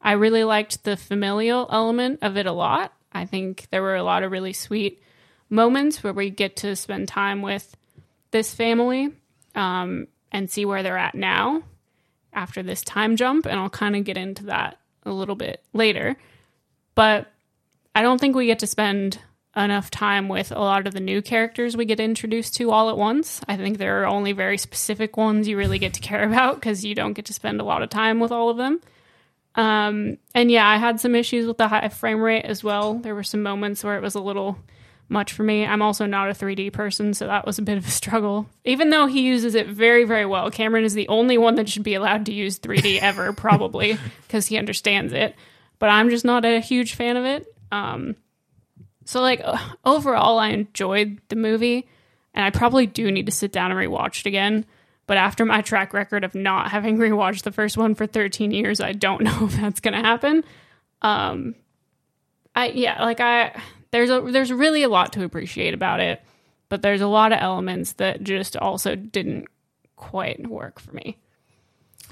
I really liked the familial element of it a lot. I think there were a lot of really sweet moments where we get to spend time with this family um, and see where they're at now after this time jump. And I'll kind of get into that a little bit later. But I don't think we get to spend enough time with a lot of the new characters we get introduced to all at once. I think there are only very specific ones you really get to care about because you don't get to spend a lot of time with all of them. Um, and yeah, I had some issues with the high frame rate as well. There were some moments where it was a little much for me. I'm also not a 3D person, so that was a bit of a struggle. Even though he uses it very, very well, Cameron is the only one that should be allowed to use 3D ever, probably, because he understands it. But I'm just not a huge fan of it. Um, so, like, overall, I enjoyed the movie, and I probably do need to sit down and rewatch it again. But after my track record of not having rewatched the first one for 13 years, I don't know if that's going to happen. Um, I yeah, like I there's a there's really a lot to appreciate about it, but there's a lot of elements that just also didn't quite work for me.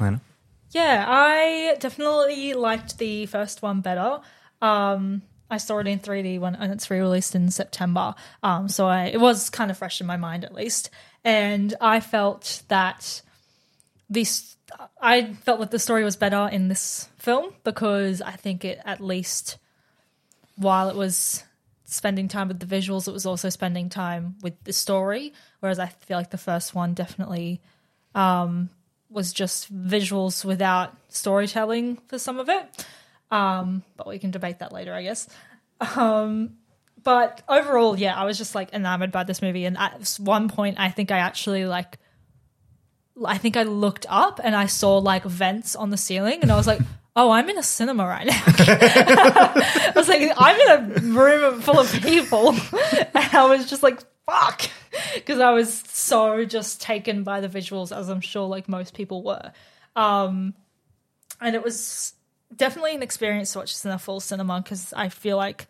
Lana? Yeah, I definitely liked the first one better. Um, I saw it in 3D when it's re-released in September. Um, so I, it was kind of fresh in my mind at least, and I felt that this I felt that the story was better in this film because I think it at least while it was spending time with the visuals, it was also spending time with the story. Whereas I feel like the first one definitely um, was just visuals without storytelling for some of it. Um, but we can debate that later, I guess. Um, but overall, yeah, I was just like enamored by this movie. And at one point, I think I actually like, I think I looked up and I saw like vents on the ceiling, and I was like, "Oh, I'm in a cinema right now." I was like, "I'm in a room full of people," and I was just like, "Fuck," because I was so just taken by the visuals, as I'm sure like most people were. Um, and it was definitely an experience to watch this in a full cinema because I feel like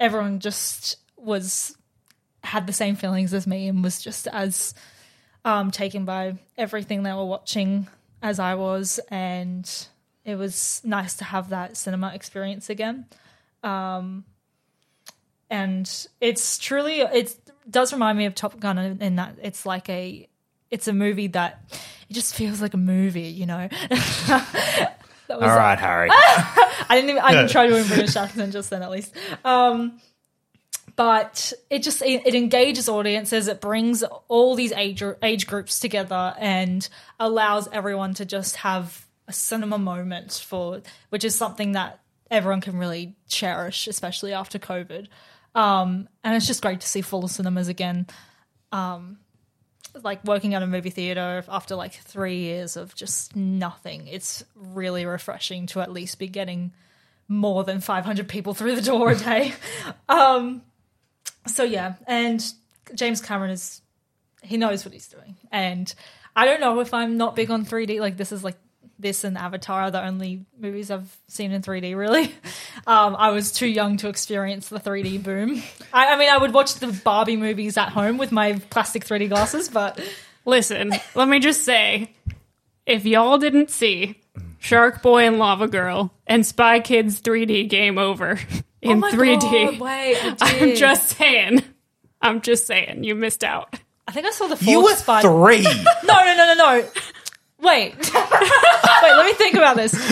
everyone just was had the same feelings as me and was just as um, taken by everything they were watching as I was, and it was nice to have that cinema experience again. Um, and it's truly it does remind me of Top Gun in, in that it's like a it's a movie that it just feels like a movie, you know. That was- All right, Harry. I didn't even, I didn't try doing British accent just then at least. Um, but it just it, it engages audiences. It brings all these age age groups together and allows everyone to just have a cinema moment for which is something that everyone can really cherish, especially after COVID. Um, and it's just great to see full cinemas again. Um, like working at a movie theater after like three years of just nothing. It's really refreshing to at least be getting more than 500 people through the door a day. um, so yeah, and James Cameron is he knows what he's doing, and I don't know if I'm not big on 3D. Like this is like this and Avatar are the only movies I've seen in 3D. Really, um, I was too young to experience the 3D boom. I, I mean, I would watch the Barbie movies at home with my plastic 3D glasses, but Listen, let me just say, if y'all didn't see Shark Boy and Lava Girl and Spy Kids 3D Game Over in oh my 3D, God, wait, I I'm just saying. I'm just saying, you missed out. I think I saw the You fourth were Spy. three. No, no, no, no, no. Wait. Wait, let me think about this.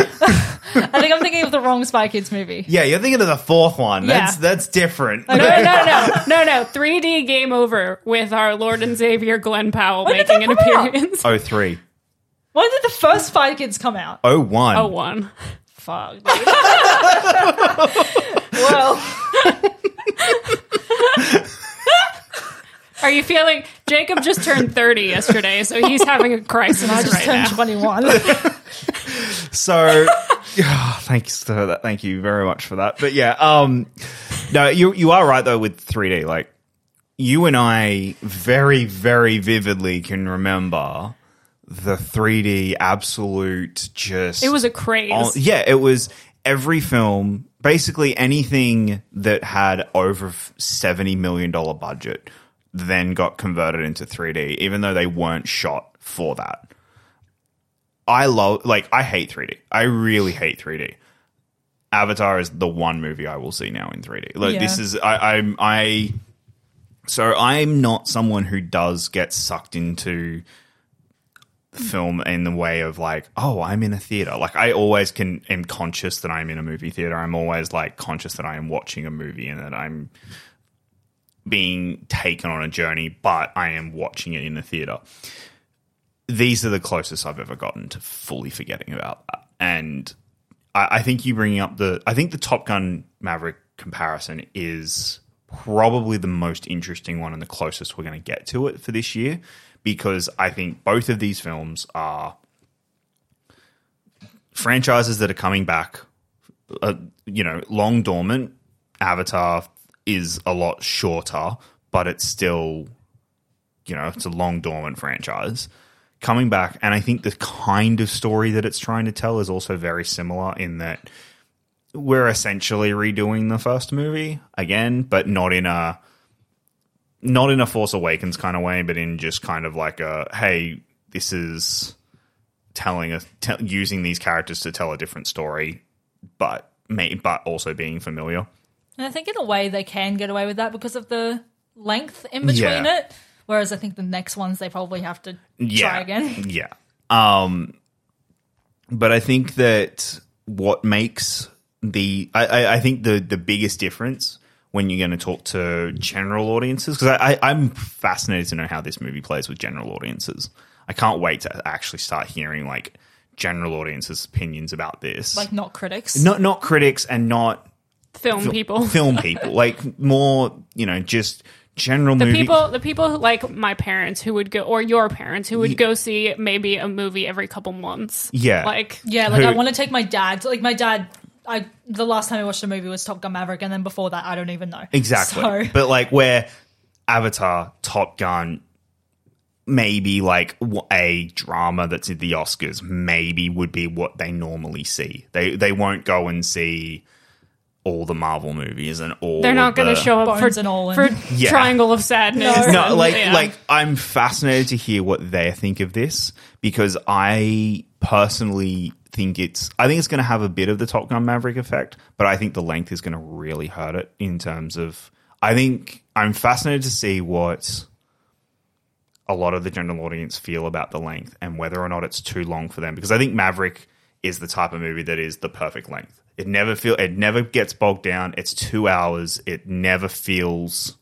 I think I'm thinking of the wrong Spy Kids movie. yeah, you're thinking of the fourth one. That's Yeah. that's different. No, no, no, no, no. 3D Game Over with our Lord and Savior Glen Powell When making an that out? appearance. Oh three. When did the first Spy Kids come out? Oh one. Oh, one. Fuck. well, Are you feeling? Jacob just turned 30 yesterday, so he's having a crisis I just right turned now. 21. So, yeah, thanks for that. Thank you very much for that. But yeah, um, no, you you are right though with 3D. Like you and I very very vividly can remember the 3D absolute just. It was a craze. on- yeah, it was every film, basically anything that had over seventy million dollar budget, then got converted into 3D, even though they weren't shot for that. I love like I hate 3D. I really hate 3D. Avatar is the one movie I will see now in 3D. Like this is I I'm I so I'm not someone who does get sucked into film in the way of like, oh, I'm in a theater. Like I always can am conscious that I'm in a movie theater. I'm always like conscious that I am watching a movie and that I'm being taken on a journey, but I am watching it in the theater these are the closest I've ever gotten to fully forgetting about that. And I, I think you bringing up the, I think the Top Gun Maverick comparison is probably the most interesting one and the closest we're going to get to it for this year because I think both of these films are franchises that are coming back, uh, you know, long dormant. Avatar is a lot shorter, but it's still, you know, it's a long dormant franchise coming back and i think the kind of story that it's trying to tell is also very similar in that we're essentially redoing the first movie again but not in a not in a force awakens kind of way but in just kind of like a hey this is telling a te- using these characters to tell a different story, but may, but also being familiar. And I think in a way they can get away with that because of the length in between Yeah. it. Whereas I think the next ones they probably have to yeah. try again. Yeah. Um, but I think that what makes the I, I, I think the the biggest difference when you're going to talk to general audiences because I, I I'm fascinated to know how this movie plays with general audiences. I can't wait to actually start hearing like general audiences' opinions about this. Like not critics. not not critics and not Film people. film people, like more you know just general the movie people the people who- like my parents who would go or your parents who would go see maybe a movie every couple months. Yeah. Like Yeah, like Who- I want to take my dad. Like my dad, I the last time I watched a movie was Top Gun Maverick, and then before that, I don't even know. Exactly. So, But like where Avatar, Top Gun, maybe like a drama that's at the Oscars, maybe would be what they normally see. They they won't go and see all the Marvel movies and all. they're not going to show up Bones for, and all for in. Yeah. Triangle of Sadness. No, and- like yeah. like I'm fascinated to hear what they think of this because I personally think it's I think it's going to have a bit of the Top Gun Maverick effect, but I think the length is going to really hurt it in terms of I think I'm fascinated to see what a lot of the general audience feel about the length and whether or not it's too long for them because I think Maverick is the type of movie that is the perfect length. It never feel it never gets bogged down. It's 2 hours. It never feels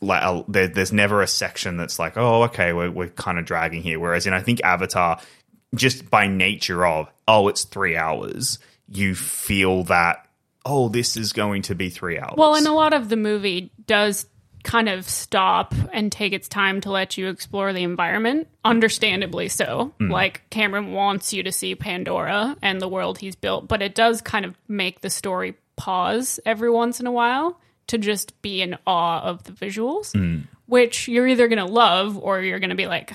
like a, there, there's never a section that's like, oh, okay, we're, we're kind of dragging here. Whereas in I think Avatar, just by nature of, oh, it's three hours, you feel that, oh, this is going to be three hours. Well, and a lot of the movie does kind of stop and take its time to let you explore the environment, understandably so. Mm. Like Cameron wants you to see Pandora and the world he's built, but it does kind of make the story pause every once in a while to just be in awe of the visuals, mm. which you're either going to love or you're going to be like,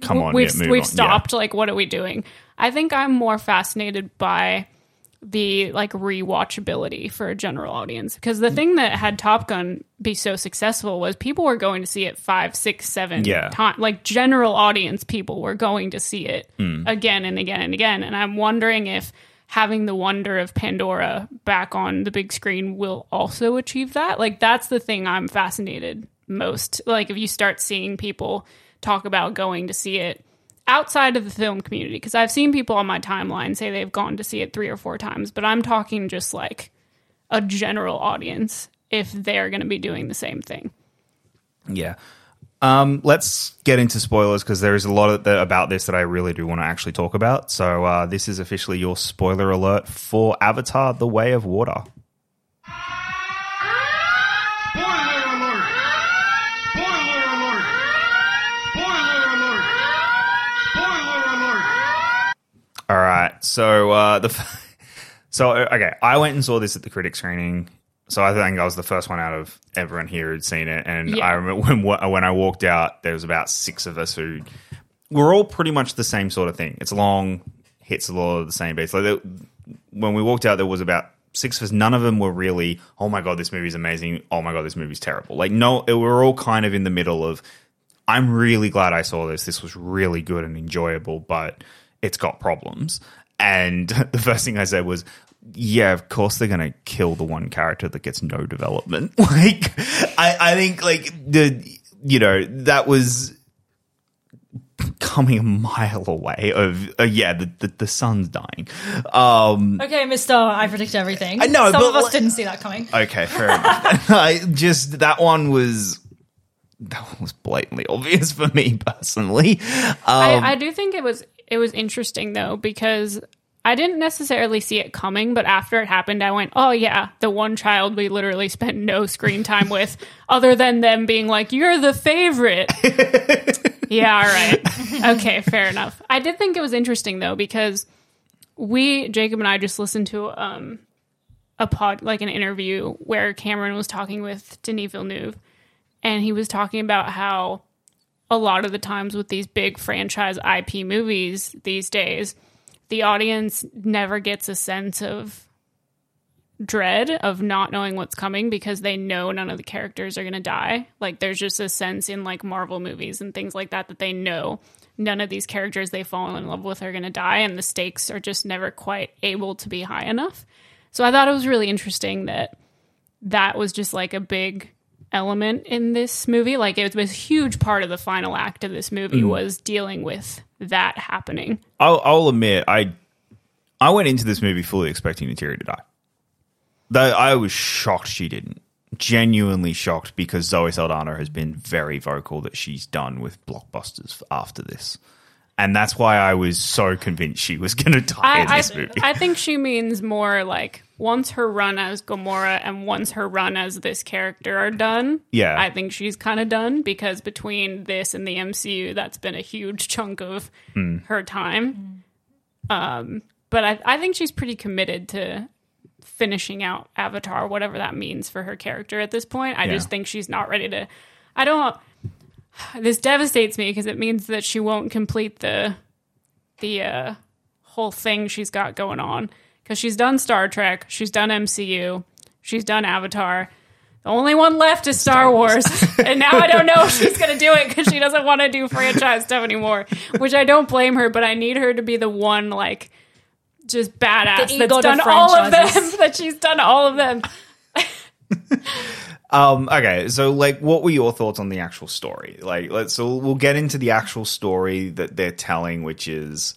come on, we've yeah, we've on. Yeah. stopped. Like, what are we doing? I think I'm more fascinated by the like rewatchability for a general audience because the thing that had Top Gun be so successful was people were going to see it five, six, seven Yeah. times. Like general audience people were going to see it Hmm. again and again and again. And I'm wondering if having the wonder of Pandora back on the big screen will also achieve that. Like that's the thing I'm fascinated most. Like if you start seeing people talk about going to see it outside of the film community because I've seen people on my timeline say they've gone to see it 3 or 4 times, but I'm talking just like a general audience if they're going to be doing the same thing. Yeah. Um, let's get into spoilers because there is a lot the, about this that I really do want to actually talk about. So uh, this is officially your spoiler alert for Avatar: The Way of Water. Spoiler alert! Spoiler alert! Spoiler alert! Spoiler alert! All right. So uh, the f- so okay, I went and saw this at the critic screening. So I think I was the first one out of everyone here who'd seen it, and Yeah. I remember when when I walked out, there was about six of us who were all pretty much the same sort of thing. It's long, hits a lot of the same beats. Like there, when we walked out, there was about six of us. None of them were really, oh my god, this movie's amazing. Oh my god, this movie's terrible. Like no, we're all kind of in the middle of. I'm really glad I saw this. This was really good and enjoyable, but it's got problems. And the first thing I said was, yeah, of course they're gonna kill the one character that gets no development. Like, I, I think like the, you know, that was coming a mile away of, uh, yeah, the, the the sun's dying. Um, Okay, Mister, I predict everything. I know, some but of us like- didn't see that coming. Okay, fair enough. I just that one was that one was blatantly obvious for me personally. Um, I, I do think it was it was interesting though because I didn't necessarily see it coming, but after it happened, I went, "Oh yeah, the one child we literally spent no screen time with, other than them being like, you're the favorite." yeah, all right, okay, fair enough. I did think it was interesting though because we Jacob and I just listened to um a pod like an interview where Cameron was talking with Denis Villeneuve, and he was talking about how a lot of the times with these big franchise IP movies these days, the audience never gets a sense of dread of not knowing what's coming because they know none of the characters are going to die. Like there's just a sense in like Marvel movies and things like that that they know none of these characters they fall in love with are going to die and the stakes are just never quite able to be high enough. So I thought it was really interesting that that was just like a big element in this movie. Like it was a huge part of the final act of this movie mm. was dealing with that happening. I'll, I'll admit, I I went into this movie fully expecting Neytiri to die. Though I was shocked she didn't. Genuinely shocked because Zoe Saldana has been very vocal that she's done with blockbusters after this. And that's why I was so convinced she was going to die in I, this I, movie. I think she means more like once her run as Gamora and once her run as this character are done. Yeah. I think she's kind of done because between this and the MCU, that's been a huge chunk of Hmm. her time. Um, but I, I think she's pretty committed to finishing out Avatar, whatever that means for her character at this point. I Yeah. just think she's not ready to. I don't. This devastates me because it means that she won't complete the the uh, whole thing she's got going on because she's done Star Trek, she's done MCU, she's done Avatar. The only one left is Star, Wars, and now I don't know if she's going to do it because she doesn't want to do franchise stuff anymore. Which I don't blame her, but I need her to be the one like just badass that's done all of them. that she's done all of them. Um, okay, so like, what were your thoughts on the actual story? Like, let's so we'll get into the actual story that they're telling, which is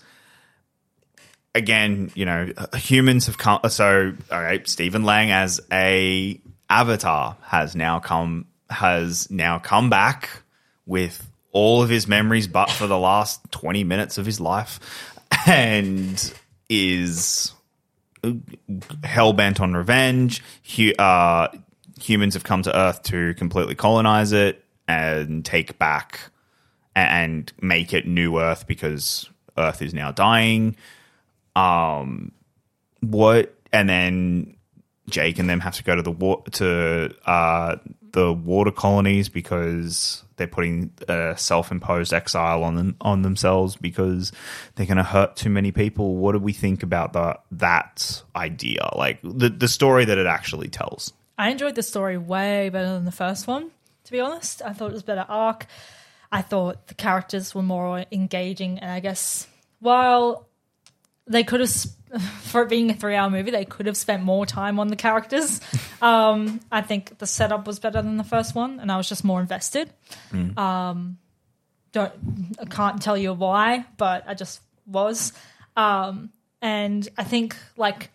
again, you know, humans have come. So, all right, Stephen Lang as a avatar has now come has now come back with all of his memories, but for the last twenty minutes of his life, and is hell bent on revenge. Hu- uh, humans have come to Earth to completely colonize it and take back and make it new Earth because Earth is now dying. Um, what? And then Jake and them have to go to the to uh, the water colonies because they're putting a self-imposed exile on them on themselves because they're going to hurt too many people. What do we think about that that idea? Like the the story that it actually tells. I enjoyed the story way better than the first one, to be honest. I thought it was better arc. I thought the characters were more engaging, and I guess while they could have, for it being a three-hour movie, they could have spent more time on the characters. um, I think the setup was better than the first one, and I was just more invested. Um, don't, I can't tell you why, but I just was. Um, and I think like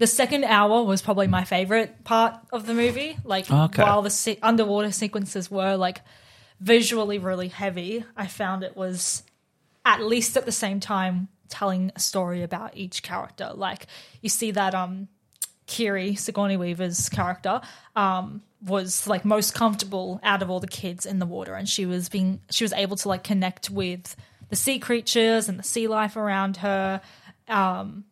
the second hour was probably my favorite part of the movie. Like Okay. while the se- underwater sequences were like visually really heavy, I found it was at least at the same time telling a story about each character. Like you see that um Kiri, Sigourney Weaver's character, um, was like most comfortable out of all the kids in the water, and she was being she was able to like connect with the sea creatures and the sea life around her. Um,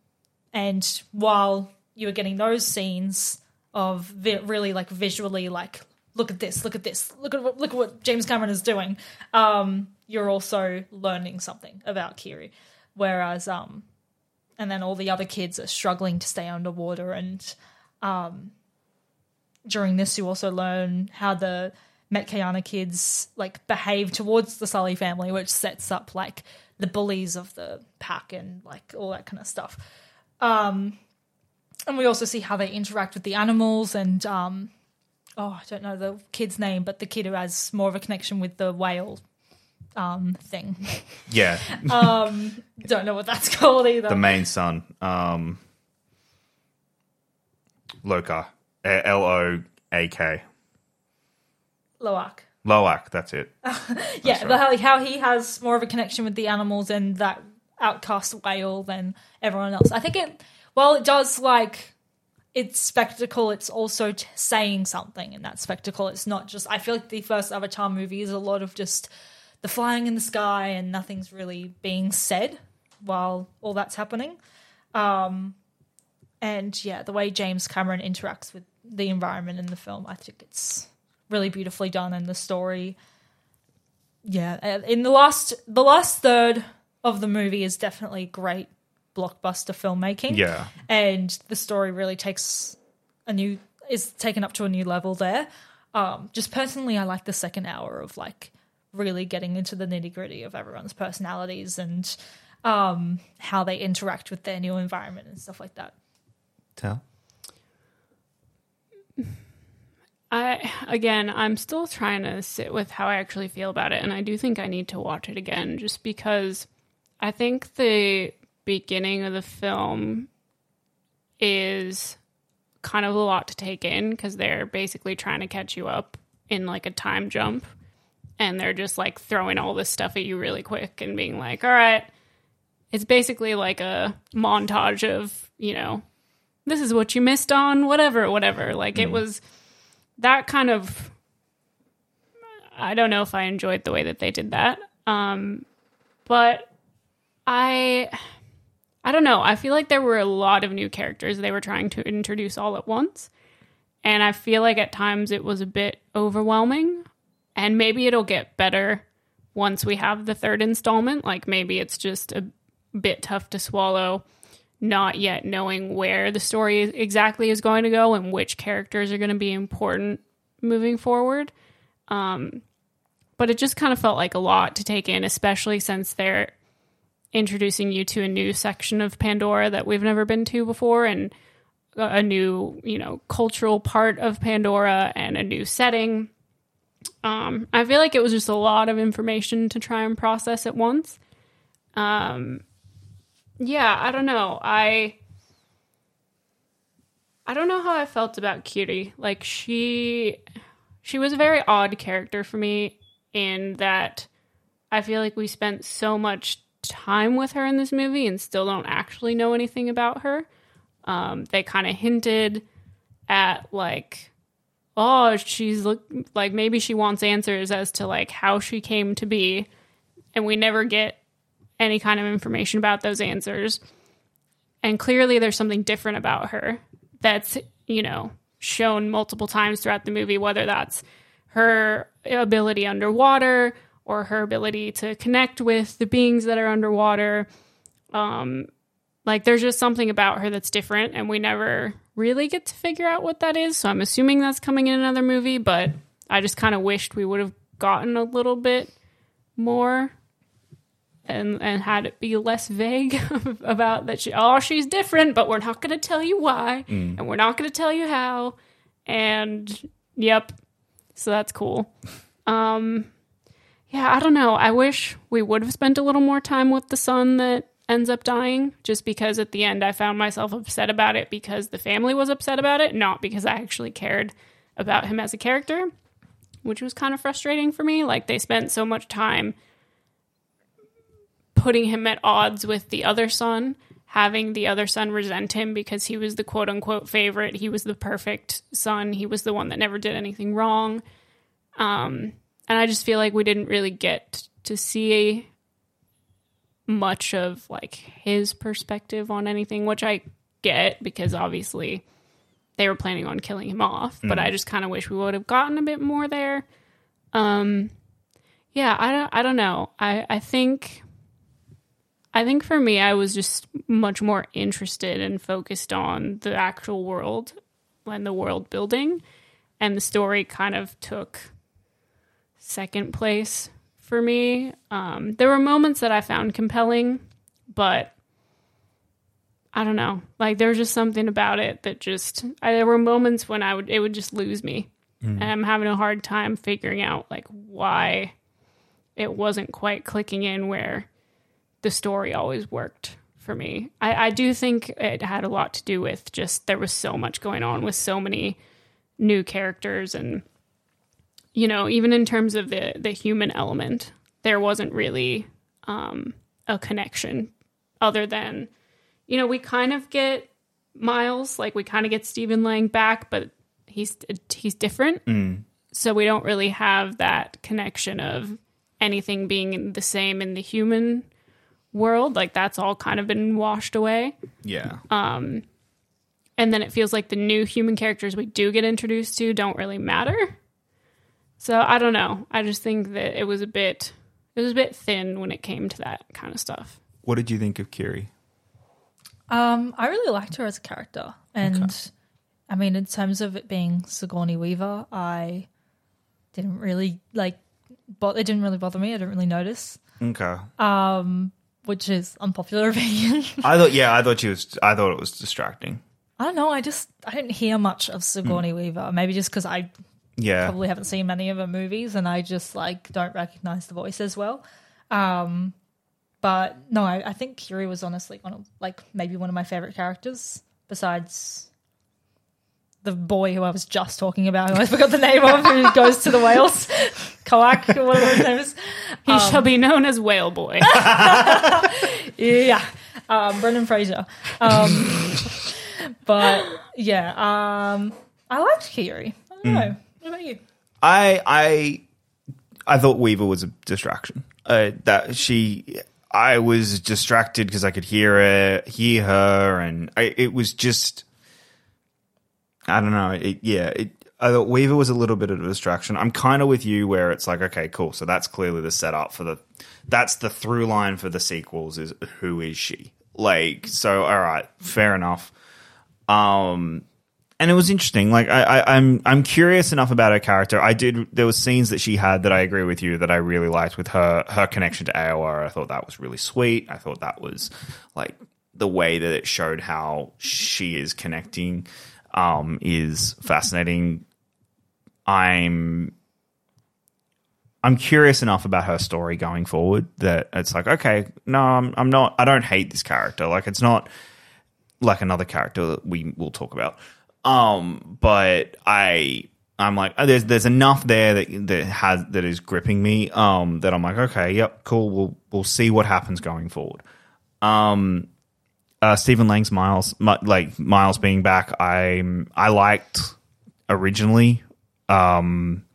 and while you were getting those scenes of vi- really like visually like look at this, look at this, look at what, look at what James Cameron is doing, um, you're also learning something about Kiri. Whereas um, and then all the other kids are struggling to stay underwater and um during this you also learn how the Metkayina kids like behave towards the Sully family which sets up like the bullies of the pack and like all that kind of stuff um and we also see how they interact with the animals and um oh I don't know the kid's name but the kid who has more of a connection with the whale um thing. Yeah, um, don't know what that's called either. The main son, um, Loka, L O A K, Loak. Loak. That's it. yeah, the, how, how he has more of a connection with the animals and that outcast whale than everyone else. I think it, while it does like it's spectacle, it's also t- saying something in that spectacle. It's not just. I feel like the first Avatar movie is a lot of just the flying in the sky and nothing's really being said while all that's happening. Um, and yeah, the way James Cameron interacts with the environment in the film, I think it's really beautifully done, and the story yeah uh, in the last the last third of the movie is definitely great blockbuster filmmaking Yeah. and the story really takes a new is taken up to a new level there. Um, just personally, I like the second hour of like really getting into the nitty gritty of everyone's personalities and um, how they interact with their new environment and stuff like that. Tell. I again, I'm still trying to sit with how I actually feel about it, and I do think I need to watch it again, just because I think the beginning of the film is kind of a lot to take in because they're basically trying to catch you up in like a time jump, and they're just like throwing all this stuff at you really quick and being like, "All right." It's basically like a montage of, you know, this is what you missed on, whatever, whatever. Like it was that kind of I don't know if I enjoyed the way that they did that. Um but I I don't know. I feel like there were a lot of new characters they were trying to introduce all at once. And I feel like at times it was a bit overwhelming. And maybe it'll get better once we have the third installment. Like maybe it's just a bit tough to swallow not yet knowing where the story exactly is going to go and which characters are going to be important moving forward. Um, but it just kind of felt like a lot to take in, especially since they're introducing you to a new section of Pandora that we've never been to before and a new, you know, cultural part of Pandora and a new setting. Um, I feel like it was just a lot of information to try and process at once. Um, yeah, I don't know. I I don't know how I felt about Cutie. Like she she was a very odd character for me in that I feel like we spent so much time with her in this movie and still don't actually know anything about her. Um, they kind of hinted at like, oh, she's look like maybe she wants answers as to like how she came to be, and we never get any kind of information about those answers. And clearly, there's something different about her that's, you know, shown multiple times throughout the movie, whether that's her ability underwater or her ability to connect with the beings that are underwater. Um, like, there's just something about her that's different, and we never really get to figure out what that is. So I'm assuming that's coming in another movie, but I just kind of wished we would have gotten a little bit more and and had it be less vague about that she oh she's different but we're not going to tell you why and we're not going to tell you how and yep so that's cool um yeah i don't know i wish we would have spent a little more time with the son that ends up dying just because at the end i found myself upset about it because the family was upset about it not because i actually cared about him as a character which was kind of frustrating for me like they spent so much time putting him at odds with the other son, having the other son resent him because he was the quote unquote favorite. He was the perfect son. He was the one that never did anything wrong. Um, and I just feel like we didn't really get to see much of like his perspective on anything, which I get because obviously they were planning on killing him off. But I just kind of wish we would have gotten a bit more there. Um, yeah, I don't, I don't know. I, I think I think for me, I was just much more interested and focused on the actual world and the world building, and the story kind of took second place for me. Um, there were moments that I found compelling, but I don't know. Like there was just something about it that just I, there were moments when I would it would just lose me, and I'm having a hard time figuring out like why it wasn't quite clicking in where the story always worked for me. I, I do think it had a lot to do with just there was so much going on with so many new characters and you know even in terms of the the human element there wasn't really um a connection other than you know we kind of get miles like we kind of get stephen lang back but he's he's different so we don't really have that connection of anything being the same in the human world like that's all kind of been washed away Yeah. Um, and then it feels like the new human characters we do get introduced to don't really matter. So I don't know. I just think that it was a bit it was a bit thin when it came to that kind of stuff. what did you think of Kiri? Um, I really liked her as a character, and I mean, in terms of it being Sigourney Weaver, I didn't really like, but it didn't really bother me. I didn't really notice, Okay. Um, which is unpopular opinion. I thought, yeah, I thought she was. I thought it was distracting. I don't know. I just I didn't hear much of Sigourney Weaver. Maybe just because I Yeah. probably haven't seen many of her movies and I just like don't recognize the voice as well. Um, but no, I, I think Kiri was honestly one of like maybe one of my favorite characters besides the boy who I was just talking about, who I forgot the name of, who goes to the whales, Koak, or whatever his name is. He Um, shall be known as Whale Boy. Yeah, um, Brendan Fraser. Um, but yeah, um, I liked Kiri. I don't know. About you? I I I thought Weaver was a distraction. Uh, that she, I was distracted because I could hear her, hear her, and I, it was just, I don't know. It, yeah, it, I thought Weaver was a little bit of a distraction. I'm kind of with you where it's like, okay, cool. So that's clearly the setup for the, that's the through line for the sequels is who is she? Like, so all right, fair enough. Um, and it was interesting. Like I, I, I'm I'm curious enough about her character. I did. There was scenes that she had that I agree with you that I really liked with her her connection to Eywa. I thought that was really sweet. I thought that was like the way that it showed how she is connecting um, is fascinating. I'm I'm curious enough about her story going forward that it's like okay, no, I'm I'm not. I don't hate this character. Like it's not like another character that we will talk about. Um, but I I'm like oh, there's there's enough there that that has that is gripping me. Um, that I'm like okay, yep, cool. We'll we'll see what happens going forward. Um, uh, Stephen Lang's Miles, Mi- like Miles being back, I'm I liked originally. Um,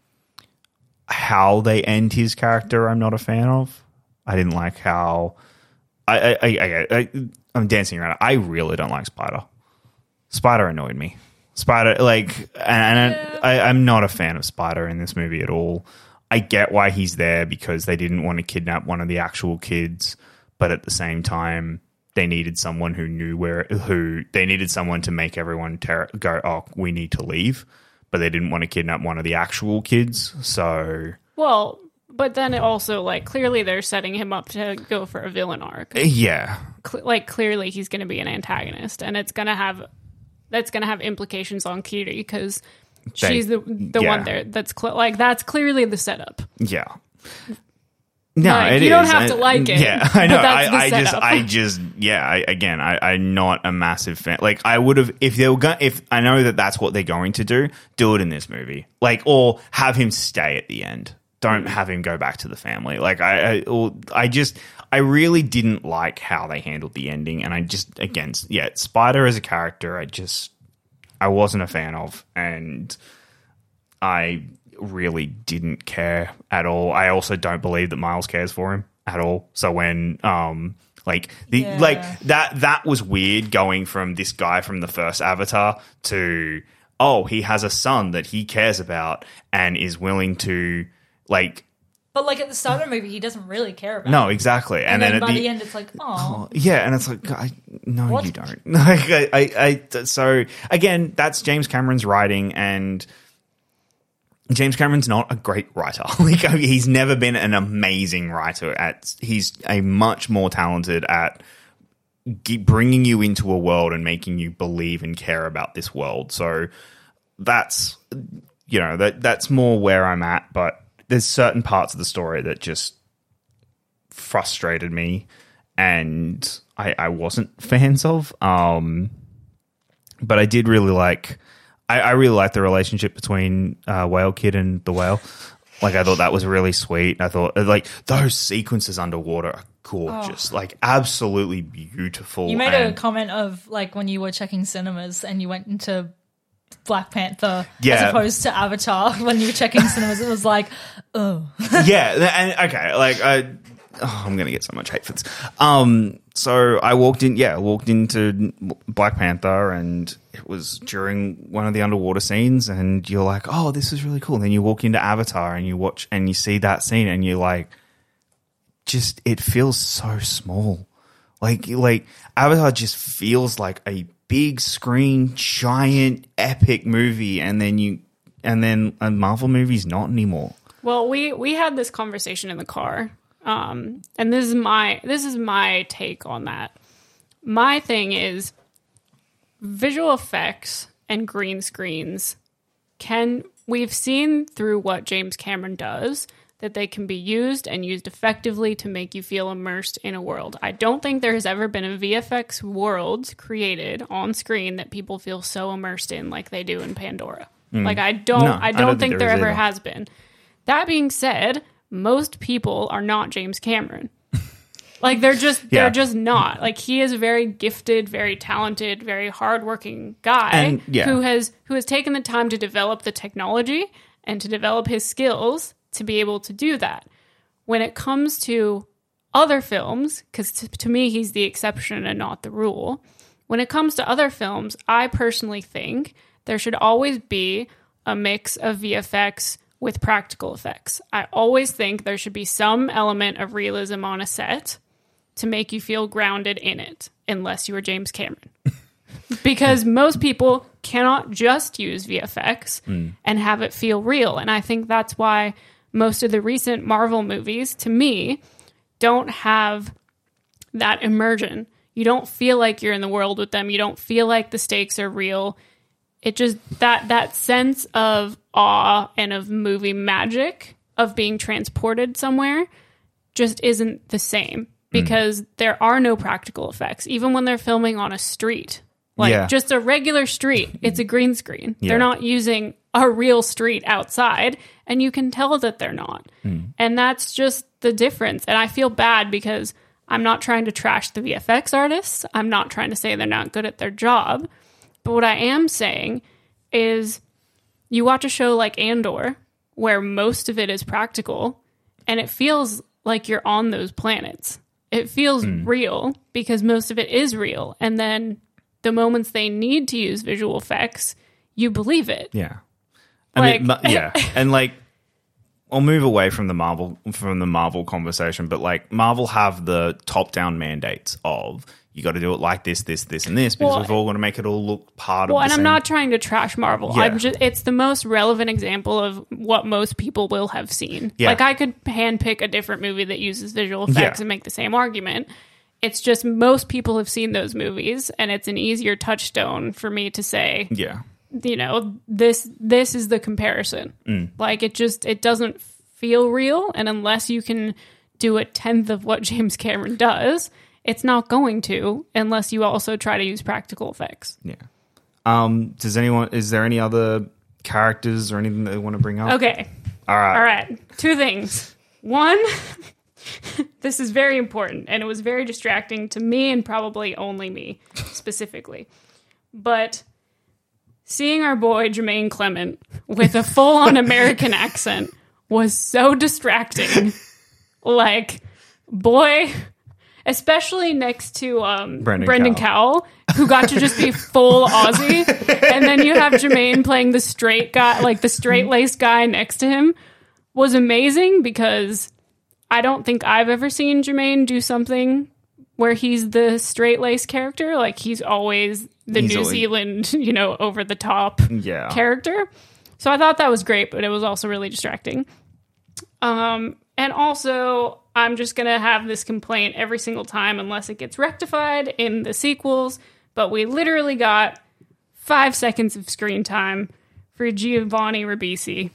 how they end his character, I'm not a fan of. I didn't like how I I, I, I, I I'm dancing around. I really don't like Spider. Spider annoyed me. Spider like, and I, I'm not a fan of Spider in this movie at all. I get why he's there because they didn't want to kidnap one of the actual kids, but at the same time, they needed someone who knew where who they needed someone to make everyone ter- go, oh, we need to leave, but they didn't want to kidnap one of the actual kids. So well, but then it also like clearly they're setting him up to go for a villain arc. yeah, Cl- like clearly he's going to be an antagonist, and it's going to have that's going to have implications on Kiri because she's the the yeah. one there that's cl- like that's clearly the setup. Yeah. No, Like, you don't is. have to like it, Yeah, I know. but that's the I, I just. I just, yeah. I, again, I, I'm not a massive fan. Like, I would have if they were going. If I know that that's what they're going to do, do it in this movie. Like, or have him stay at the end. Don't mm. have him go back to the family. Like, I, I, or, I just, I really didn't like how they handled the ending, and I just, again, yeah, Spider as a character, I just, I wasn't a fan of, and I really didn't care at all. I also don't believe that Miles cares for him at all. So when um like the Yeah. like that that was weird going from this guy from the first Avatar to oh, he has a son that he cares about and is willing to like But like at the start of the movie, he doesn't really care about. no, it. exactly. And, and, then, then, by the, the, end, it's like, oh, oh yeah, and it's like, I, no, What? you don't. Like, I, I, I, so again, that's James Cameron's writing, and James Cameron's not a great writer. like, I mean, he's never been an amazing writer. At he's a much more talented at bringing you into a world and making you believe and care about this world. So that's you know that that's more where I'm at. But there's certain parts of the story that just frustrated me and I, I wasn't fans of. Um, but I did really like. I, I really liked the relationship between uh, Whale Kid and the whale. Like I thought that was really sweet. I thought like those sequences underwater are gorgeous, like absolutely beautiful. you made a comment of like when you were checking cinemas and you went into Black Panther as opposed to Avatar when you were checking cinemas. It was like, oh, yeah, and okay, like I, oh, I'm gonna get so much hate for this. Um, so I walked in, yeah, walked into Black Panther, and it was during one of the underwater scenes, and you're like, oh, this is really cool. And then you walk into Avatar, and you watch, and you see that scene, and you're like, just it feels so small. Like like Avatar just feels like a big screen, giant, epic movie, and then you and then a Marvel movie's not anymore. Well, we we had this conversation in the car, um, and this is my this is my take on that. My thing is visual effects and green screens can we've seen through what James Cameron does that they can be used and used effectively to make you feel immersed in a world. I don't think there has ever been a VFX world created on screen that people feel so immersed in like they do in Pandora. Like I don't No, I I don't, don't think think, there there ever either. has been. That being said, most people are not James Cameron. like they're just Yeah. they're just not. Like he is a very gifted, very talented, very hardworking guy And, yeah. who has who has taken the time to develop the technology and to develop his skills to be able to do that. When it comes to other films, because to, to me he's the exception and not the rule. When it comes to other films, I personally think there should always be a mix of VFX with practical effects. I always think there should be some element of realism on a set to make you feel grounded in it, unless you are James Cameron. because most people cannot just use VFX hmm. and have it feel real. And I think that's why most of the recent Marvel movies, to me, don't have that immersion. You don't feel like you're in the world with them. You don't feel like the stakes are real. It just that that sense of awe and of movie magic of being transported somewhere just isn't the same because there are no practical effects even when they're filming on a street. Like Yeah. just a regular street, it's a green screen. Yeah. They're not using a real street outside and you can tell that they're not. Hmm. And that's just the difference. And I feel bad because I'm not trying to trash the VFX artists. I'm not trying to say they're not good at their job. But what I am saying is you watch a show like Andor, where most of it is practical, and it feels like you're on those planets. It feels hmm. real because most of it is real. And then the moments they need to use visual effects, you believe it. Yeah. I mean, Like- ma- yeah, and like, I'll move away from the Marvel from the Marvel conversation, but like, Marvel have the top-down mandates of you got to do it like this, this, this, and this because Well, we've all got to make it all look part Well, of. Well, and I'm same- not trying to trash Marvel. Yeah. I'm just it's the most relevant example of what most people will have seen. Yeah. Like I could handpick a different movie that uses visual effects Yeah. and make the same argument. It's just most people have seen those movies and it's an easier touchstone for me to say, Yeah, you know, this this is the comparison. Mm. Like it just it doesn't feel real and unless you can do a tenth of what James Cameron does, it's not going to unless you also try to use practical effects. yeah. Um, does anyone? Is there any other characters or anything that they want to bring up? Okay. All right. All right. Two things. One, this is very important, and it was very distracting to me and probably only me specifically. But seeing our boy Jermaine Clement with a full on American accent was so distracting. Like, boy, especially next to um, Brendan Brendan, Cowell. who got to just be full Aussie, and then you have Jermaine playing the straight guy, like the straight laced guy next to him, was amazing because I don't think I've ever seen Jermaine do something where he's the straight laced character. Like he's always the He's New Zealand, you know, over the top Yeah. character. So I thought that was great, but it was also really distracting. Um, and also, I'm just gonna have this complaint every single time unless it gets rectified in the sequels. But we literally got five seconds of screen time for Giovanni Ribisi,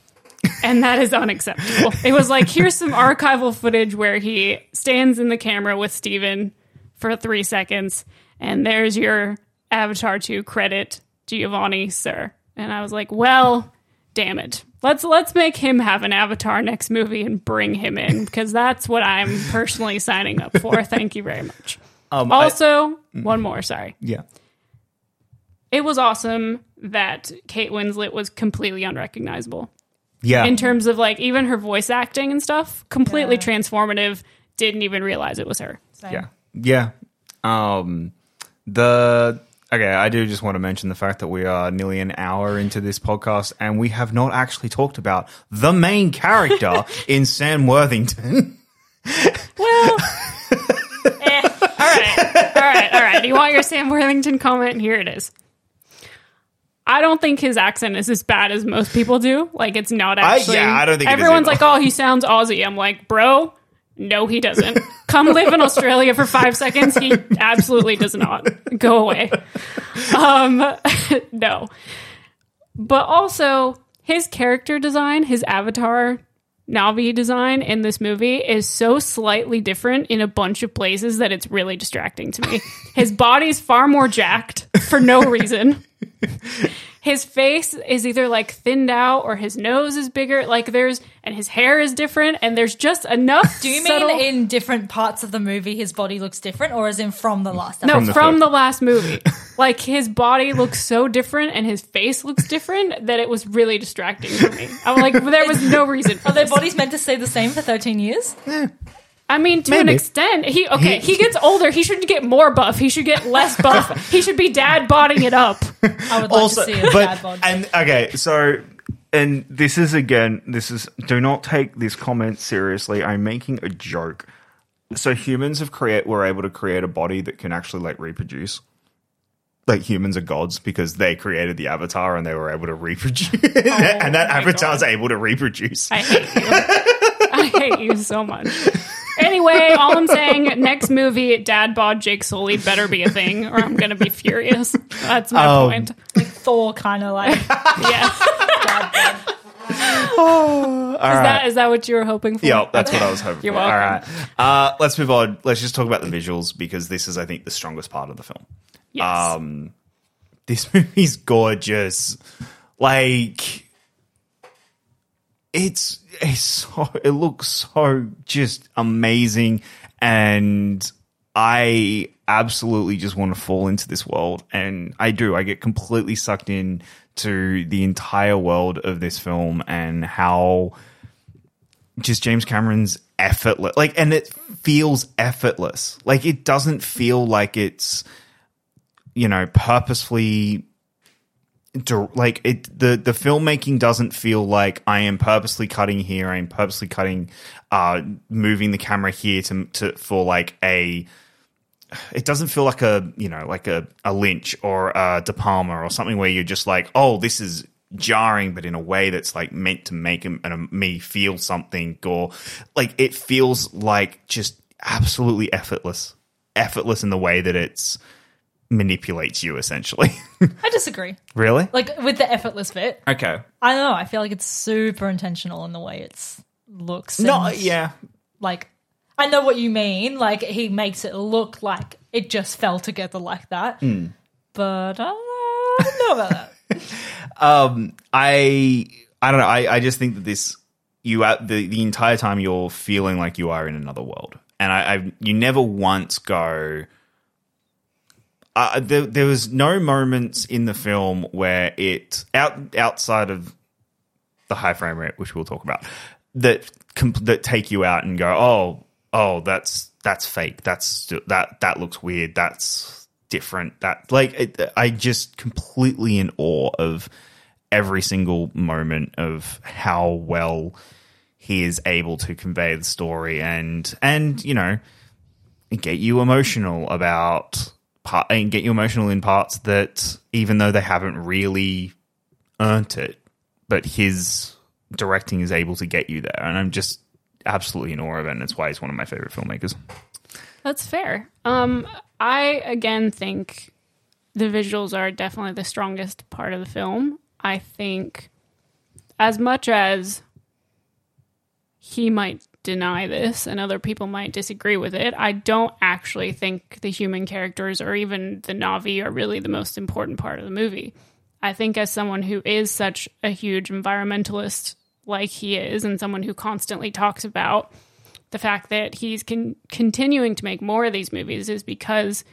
and that is unacceptable. It was like here's some archival footage where he stands in the camera with Stephen for three seconds, and there's your Avatar 2 credit, Giovanni, sir. And I was like, well, damn it. Let's let's make him have an Avatar next movie and bring him in because that's what I'm personally signing up for. Thank you very much. Um, I- Also, one more, sorry. yeah. It was awesome that Kate Winslet was completely unrecognizable Yeah. in terms of like even her voice acting and stuff, completely Yeah. transformative. Didn't even realize it was her. Same. Yeah. Yeah. Um the okay, I do just want to mention the fact that we are nearly an hour into this podcast and we have not actually talked about the main character in Sam Worthington. Well, eh, all right. You want your Sam Worthington comment? Here it is. I don't think his accent is as bad as most people do. Like it's not I- actually. yeah, I don't think everyone's like, "Oh, he sounds Aussie." I'm like, "Bro, no, he doesn't. Come live in Australia for five seconds. He absolutely does not. Go away." Um, no, but also his character design, his avatar Na'vi design in this movie is so slightly different in a bunch of places that it's really distracting to me. His body's far more jacked for no reason. His face is either like thinned out or his nose is bigger. Like there's, and his hair is different, and there's just enough. Do you subtle- mean in different parts of the movie his body looks different, or is in from the last? No, episode? from, the the, last movie. like his body looks so different and his face looks different that it was really distracting for me. I'm like, there was no reason. For Are their bodies meant to stay the same for 13 years? I mean, to an extent, he okay. He- He, gets older. He shouldn't get more buff. He should get less buff. he should be dad bodding it up. I would like also, to see a but dad bod. and okay, so and this is again, this is do not take this comment seriously. I'm making a joke. So humans have create were able to create a body that can actually like reproduce. Like humans are gods because they created the avatar and they were able to reproduce, oh, and that my avatar's God. able to reproduce. I hate you. I hate you so much. Anyway, all I'm saying, next movie, Dad bod Jake Sully better be a thing, or I'm gonna be furious. That's my Um, point. Thor kind of like Yeah. dad bod. All Is that is that what you were hoping for? Yeah, that's what I was hoping You're for. All right. welcome. Uh, let's move on. Let's just talk about the visuals because this is, I think, the strongest part of the film. Yes. Um, this movie's gorgeous. Like, it's it's so it looks so just amazing, and I absolutely just want to fall into this world, and I do. I get completely sucked in to the entire world of this film and how just James Cameron's effortless like and it feels effortless. Like it doesn't feel like it's you know purposefully like it the the filmmaking doesn't feel like I am purposely cutting here. I am purposely cutting uh moving the camera here to to for like a it doesn't feel like a you know like a, a Lynch or a De Palma or something where you're just like oh this is jarring but in a way that's like meant to make him and me feel something or like it feels like just absolutely effortless. Effortless in the way that it's manipulates you essentially I disagree. really Like with the effortless bit, okay I don't know. I feel like it's super intentional in the way it's looks. no yeah Like I know what you mean. Like he makes it look like it just fell together like that. Hmm. But uh, I don't know about that. um i i don't know i i just think that this you at the the entire time you're feeling like you are in another world and i, I you never once go uh, there, there was no moments in the film where it out outside of the high frame rate, which we'll talk about, that com- that take you out and go, oh, oh, that's that's fake. That's that that looks weird. That's different. That like it, I just completely in awe of every single moment of how well he is able to convey the story and and you know get you emotional about part and get you emotional in parts that even though they haven't really earned it but his directing is able to get you there and i'm just absolutely in awe of it and it's why he's one of my favorite filmmakers That's fair. Um, I again think the visuals are definitely the strongest part of the film. I think as much as he might deny this and other people might disagree with it, I don't actually think the human characters or even the Na'vi are really the most important part of the movie. I think as someone who is such a huge environmentalist like he is and someone who constantly talks about the fact that he's con- continuing to make more of these movies is because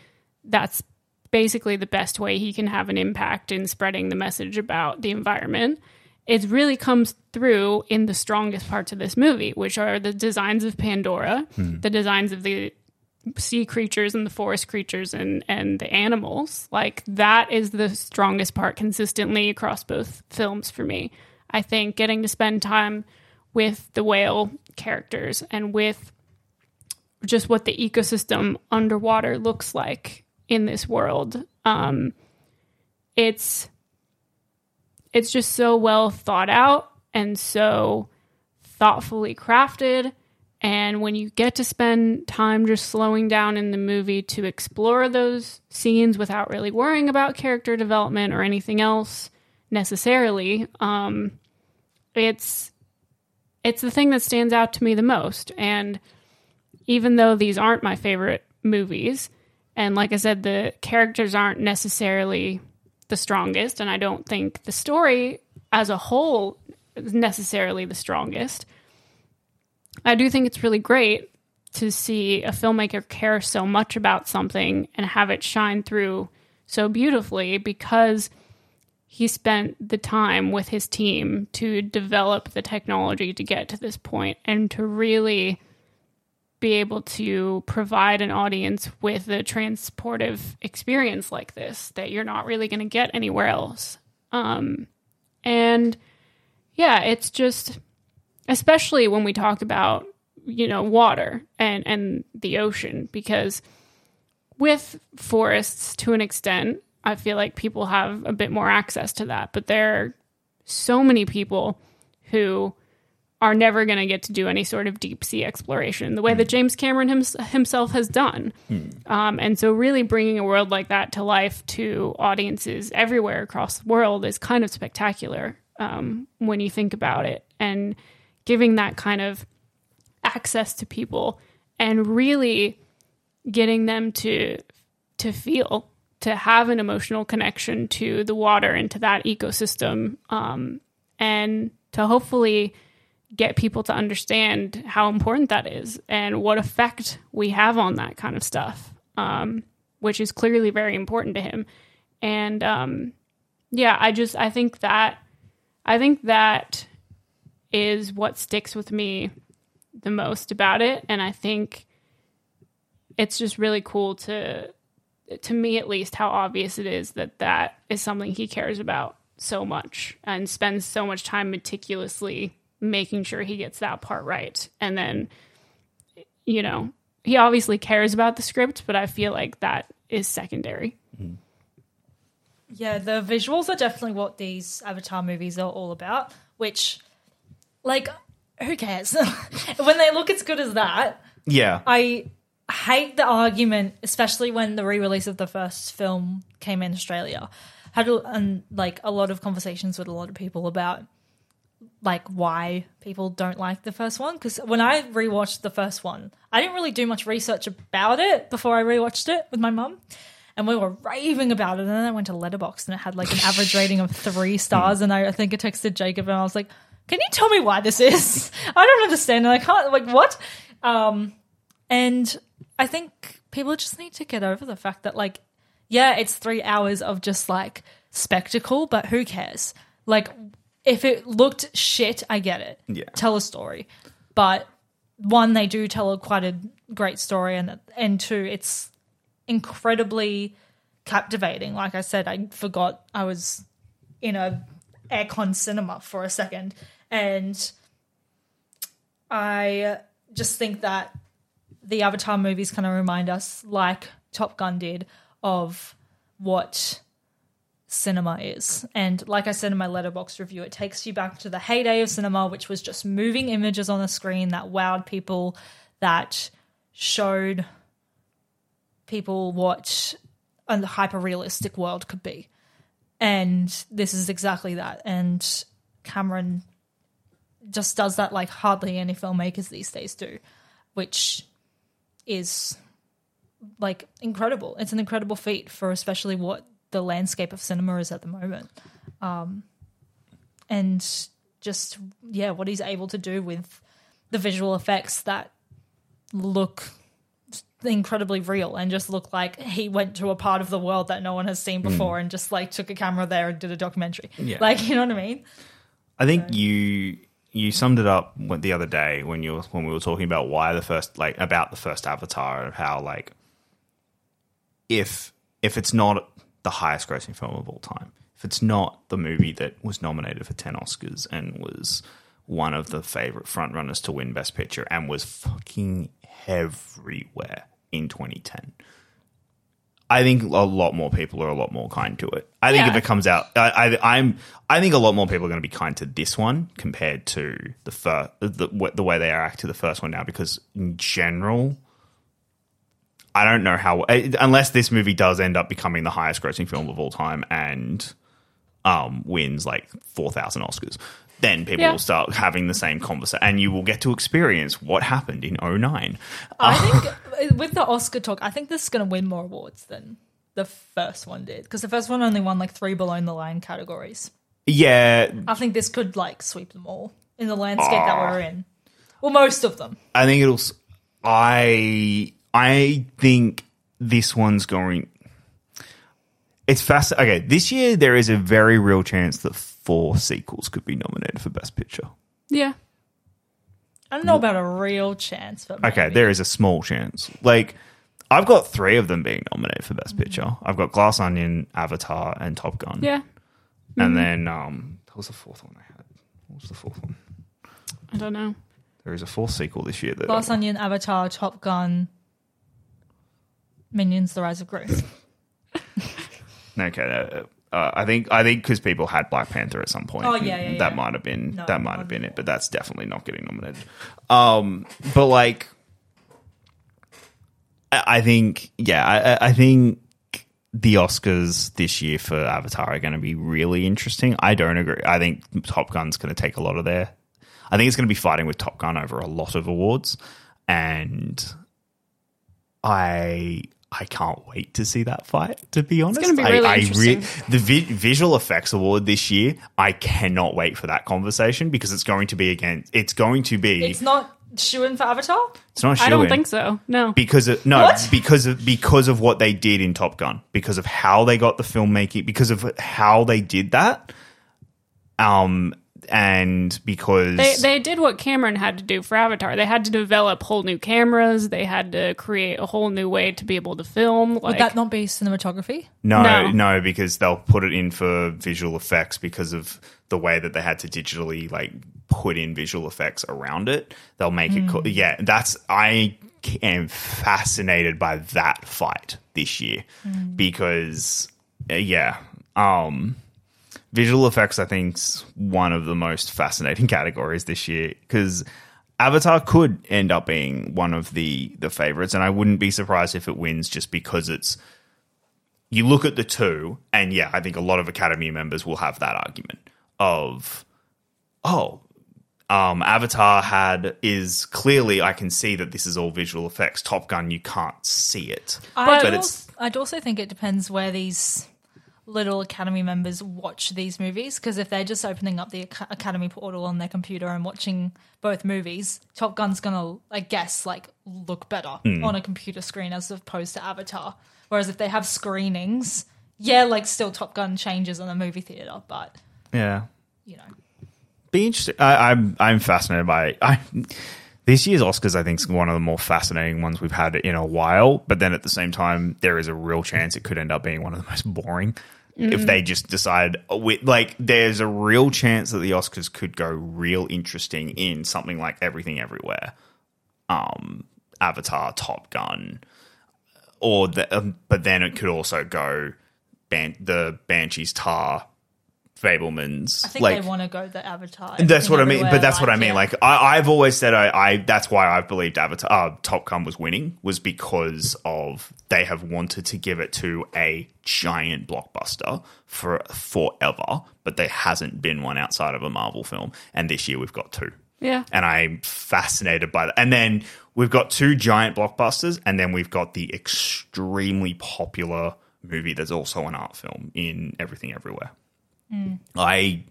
that's basically the best way he can have an impact in spreading the message about the environment. It really comes through in the strongest parts of this movie, which are the designs of Pandora, the designs of the sea creatures and the forest creatures and and the animals. Like that is the strongest part consistently across both films for me. I think getting to spend time with the whale characters and with just what the ecosystem underwater looks like in this world. Um, it's it's just so well thought out and so thoughtfully crafted. And when you get to spend time just slowing down in the movie to explore those scenes without really worrying about character development or anything else necessarily, um, it's it's the thing that stands out to me the most. And even though these aren't my favorite movies, and like I said, the characters aren't necessarily the strongest, and I don't think the story as a whole is necessarily the strongest. I do think it's really great to see a filmmaker care so much about something and have it shine through so beautifully because he spent the time with his team to develop the technology to get to this point and to really be able to provide an audience with a transportive experience like this that you're not really going to get anywhere else. Um, and yeah, it's just, especially when we talk about, you know, water and, and the ocean, because with forests to an extent, I feel like people have a bit more access to that. But there are so many people who are never going to get to do any sort of deep sea exploration the way that James Cameron hims- himself has done. Um, and so, really bringing a world like that to life to audiences everywhere across the world is kind of spectacular um, when you think about it. And giving that kind of access to people and really getting them to to feel to have an emotional connection to the water and to that ecosystem um, and to hopefully get people to understand how important that is and what effect we have on that kind of stuff um, which is clearly very important to him. And um, yeah i just i think that i think that is what sticks with me the most about it. And i think it's just really cool to to me at least how obvious it is that that is something he cares about so much and spends so much time meticulously making sure he gets that part right and then you know he obviously cares about the script but i feel like that is secondary mm-hmm. Yeah, the visuals are definitely what these Avatar movies are all about, which, like, who cares? when they look as good as that, Yeah. I hate the argument, especially when the re-release of the first film came in Australia. Had a, and like a lot of conversations with a lot of people about like why people don't like the first one. Because when I rewatched the first one, I didn't really do much research about it before I rewatched it with my mum. And we were raving about it, and then I went to Letterboxd and it had like an average rating of three stars. And I, I think I texted Jacob and I was like, "Can you tell me why this is? I don't understand. And I can't like what." Um, and I think people just need to get over the fact that, like, yeah, it's three hours of just like spectacle, but who cares? Like, if it looked shit, I get it. Yeah. Tell a story. But one, they do tell a quite a great story, and and two, it's incredibly captivating. Like I said, I forgot I was in a aircon cinema for a second, and I just think that the Avatar movies kind of remind us, like Top Gun did, of what cinema is. And like I said in my Letterboxd review, it takes you back to the heyday of cinema, which was just moving images on the screen that wowed people, that showed people what a hyper realistic world could be. And this is exactly that. And Cameron just does that like hardly any filmmakers these days do, which is like incredible. It's an incredible feat for especially what the landscape of cinema is at the moment. Um, and just, yeah, what he's able to do with the visual effects that look incredibly real and just look like he went to a part of the world that no one has seen before and just like took a camera there and did a documentary. Yeah. Like, you know what I mean? I think you you summed it up the other day when you when we were talking about why the first like about the first Avatar, and how like if if it's not the highest grossing film of all time, if it's not the movie that was nominated for ten Oscars and was one of the favorite frontrunners to win Best Picture and was fucking everywhere in 2010. I think a lot more people are a lot more kind to it. I think Yeah. if it comes out, I, I, I'm, I think a lot more people are going to be kind to this one compared to the first, the, the way they react to the first one now. Because in general, I don't know how, eh, unless this movie does end up becoming the highest grossing film of all time and um, wins like four thousand Oscars. Then people Yeah. will start having the same conversation, and you will get to experience what happened in 09. I think uh, with the Oscar talk, I think this is going to win more awards than the first one did because the first one only won like three below the line categories. Yeah, I think this could like sweep them all in the landscape that we're in. Well, most of them. I think it'll. s- I I think this one's going. It's fast. Okay, this year there is a very real chance that four sequels could be nominated for Best Picture. Yeah. I don't know about a real chance, but Okay, there is a small chance. Like, I've got three of them being nominated for Best Picture. I've got Glass Onion, Avatar, and Top Gun. Yeah. and then um, what was the fourth one I had? What was the fourth one? I don't know. There is a fourth sequel this year. That Glass Onion, Avatar, Top Gun, Minions: The Rise of Gru. Okay, uh, uh, I think I think because people had Black Panther at some point. Oh, yeah, yeah, that yeah. might have been No, that might have been it, but that's definitely not getting nominated. Um, but like, I I think yeah, I, I- I think the Oscars this year for Avatar are going to be really interesting. I don't agree. I think Top Gun's going to take a lot of their. I think it's going to be fighting with Top Gun over a lot of awards, and I I can't wait to see that fight. To be honest, gonna be really I, interesting. the vi- visual effects award this year. I cannot wait for that conversation because it's going to be again. It's going to be. It's not shoo-in for Avatar. It's not. I don't think so. No. because of no What? because of because of what they did in Top Gun because of how they got the filmmaking because of how they did that um and because They they did what Cameron had to do for Avatar. They had to develop whole new cameras. They had to create a whole new way to be able to film. Like Would that not be cinematography? no, No. no because they'll put it in for visual effects because of the way that they had to digitally like put in visual effects around it they'll make it cool yeah that's i am fascinated by that fight this year because uh, yeah um visual effects i think's one of the most fascinating categories this year because avatar could end up being one of the the favorites and i wouldn't be surprised if it wins just because it's you look at the two and yeah i think a lot of academy members will have that argument of oh um avatar had is clearly i can see that this is all visual effects top gun you can't see it. I'd, But also, I'd also think it depends where these little Academy members watch these movies because if they're just opening up the Ac- Academy portal on their computer and watching both movies, Top Gun's gonna, I guess, like look better Hmm. on a computer screen as opposed to Avatar. Whereas if they have screenings, yeah, like still Top Gun changes on a movie theater, but yeah you know, be interesting. I, I'm I'm fascinated by it. I, this year's Oscars. I think is one of the more fascinating ones we've had in a while. But then at the same time, there is a real chance it could end up being one of the most boring if they just decide. Like, there's a real chance that the Oscars could go real interesting in something like Everything Everywhere, um, Avatar, Top Gun, or the, um, but then it could also go ban- the Banshees, Tar, Fabelmans. I think like, they want to go the Avatar. that's what I mean. But that's what I mean. yeah. Like I, I've always said, I, I that's why I've believed Avatar, uh, Top Gun was winning was because of they have wanted to give it to a giant blockbuster for forever, but there hasn't been one outside of a Marvel film, and this year we've got two. Yeah. And I'm fascinated by that. And then we've got two giant blockbusters, and then we've got the extremely popular movie that's also an art film in Everything Everywhere. I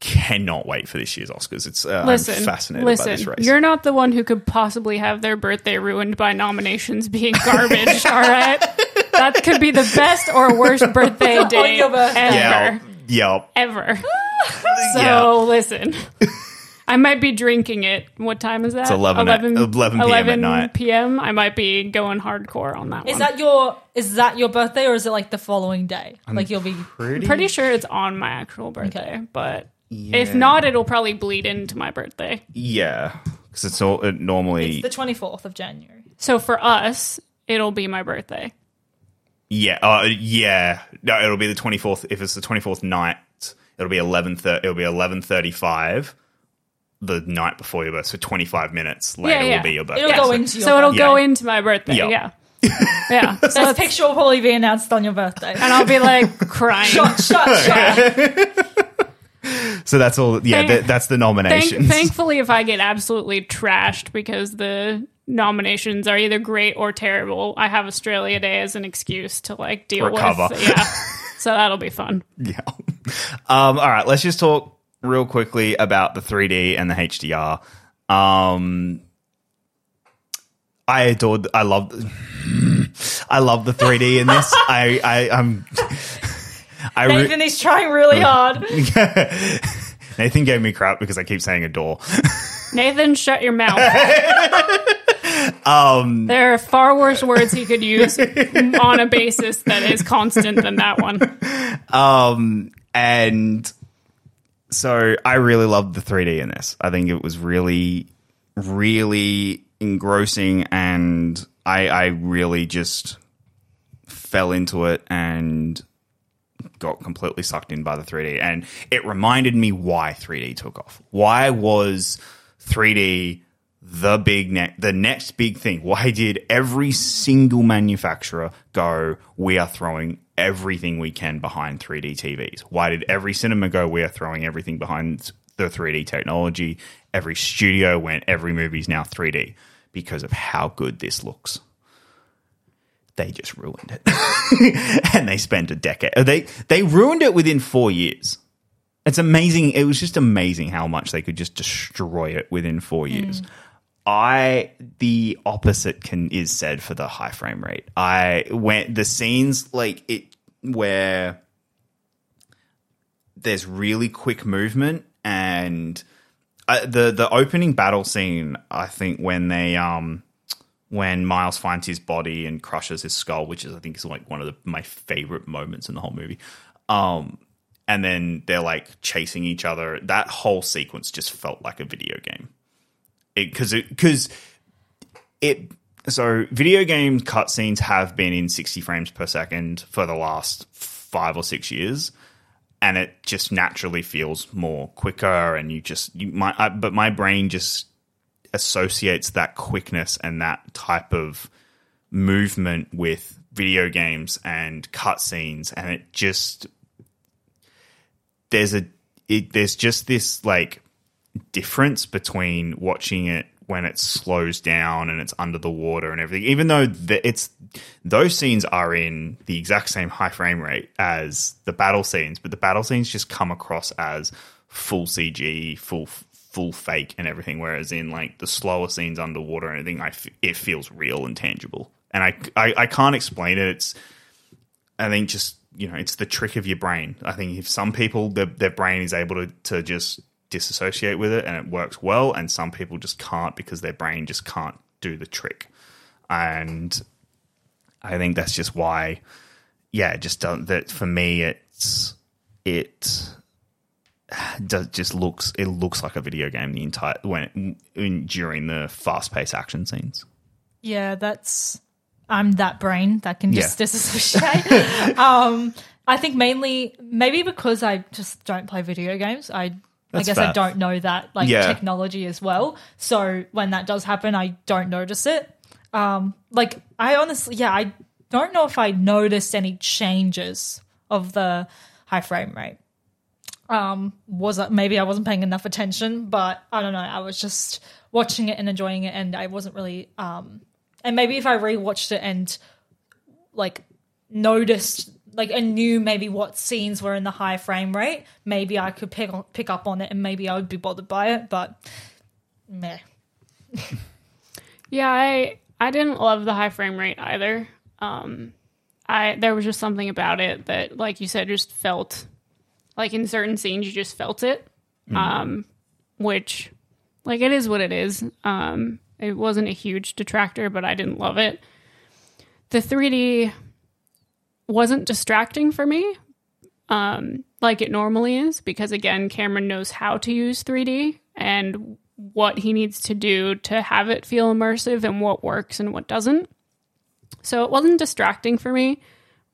cannot wait for this year's Oscars. It's uh, Listen, I'm fascinated listen. by this race. You're not the one who could possibly have their birthday ruined by nominations being garbage. all right, that could be the best or worst birthday day ever, yeah, yeah. ever. So Yeah. listen, I might be drinking it. What time is that? It's 11 at- 11 p.m. at night. p.m. I might be going hardcore on that Is one. that your is that your birthday or is it like the following day? like you'll be Pretty, Pretty sure it's on my actual birthday, Okay. but if not, it'll probably bleed into my birthday. yeah, because it's all it normally. It's the twenty fourth of January. So for us, it'll be my birthday. Yeah, uh, yeah. No, it'll be the twenty fourth. If it's the twenty fourth night, it'll be eleven. It'll be eleven thirty five. The night before your birth. so twenty five minutes later yeah. will be your birthday. It'll go So- into your So it'll birthday. go into my birthday. Yeah. Yeah. Yeah. So This picture will probably be announced on your birthday. and I'll be like crying. shut, shut, shut. So that's all. Yeah, Thank- that, that's the Thank, nominations. thankfully, if I get absolutely trashed because the nominations are either great or terrible, I have Australia Day as an excuse to like deal Recover. with. Yeah. So that'll be fun. Yeah. Um, all right, let's just talk real quickly about the 3D and the HDR. Um, I adored. I love. I love the 3D in this. I. I. I'm. I. Re- Nathan is trying really hard. Nathan gave me crap because I keep saying adore. Nathan, shut your mouth. um, there are far worse words he could use on a basis that is constant than that one. Um, and so I really loved the 3D in this. I think it was really, really engrossing, and I, I really just fell into it and got completely sucked in by the 3D. And it reminded me why 3D took off. Why was 3D the big ne- the next big thing? Why did every single manufacturer go, we are throwing everything we can behind 3D TVs? Why did every cinema go, we are throwing everything behind the 3D technology? Every studio went, every movie is now 3D because of how good this looks they just ruined it. and they spent a decade. Uh, they they ruined it within four years. It's amazing. It was just amazing how much they could just destroy it within four mm. years. I the opposite can is said for the high frame rate. I went the scenes like it where there's really quick movement and uh, the the opening battle scene. I think when they um when Miles finds his body and crushes his skull, which is I think is like one of the, my favorite moments in the whole movie. Um, and then they're like chasing each other. That whole sequence just felt like a video game. Because it because it, so video game cutscenes have been in sixty frames per second for the last five or six years. And it just naturally feels more quicker, and you just you my I, but my brain just associates that quickness and that type of movement with video games and cutscenes, and it just there's a it, there's just this like difference between watching it when it slows down and it's under the water and everything. Even though the, it's those scenes are in the exact same high frame rate as the battle scenes, but the battle scenes just come across as full CG, full full fake and everything. Whereas in like the slower scenes underwater and everything, I f- it feels real and tangible. And I, I I can't explain it. It's I think just you know it's the trick of your brain. I think if some people their, their brain is able to to just disassociate with it and it works well, and some people just can't because their brain just can't do the trick. And I think that's just why, yeah, it just doesn't. That for me, it's it does just looks it looks like a video game the entire when in, during the fast paced action scenes. Yeah, that's I'm that brain that can just Yeah. disassociate. um, I think mainly maybe because I just don't play video games. I I That's guess I don't know that like Yeah. technology as well. So when that does happen, I don't notice it. Um, like I honestly, yeah, I don't know if I noticed any changes of the high frame rate. Um, was it maybe I wasn't paying enough attention, but I don't know. I was just watching it and enjoying it, and I wasn't really. Um, and maybe if I rewatched it and like noticed like and knew maybe what scenes were in the high frame rate, maybe I could pick pick up on it, and maybe I would be bothered by it. But meh. Yeah, I I didn't love the high frame rate either. Um, I there was just something about it that, like you said, just felt like in certain scenes you just felt it. Um, which, like, it is what it is. Um, it wasn't a huge detractor, but I didn't love it. The 3D wasn't distracting for me, um, like it normally is, because again, Cameron knows how to use 3D and what he needs to do to have it feel immersive and what works and what doesn't. So it wasn't distracting for me,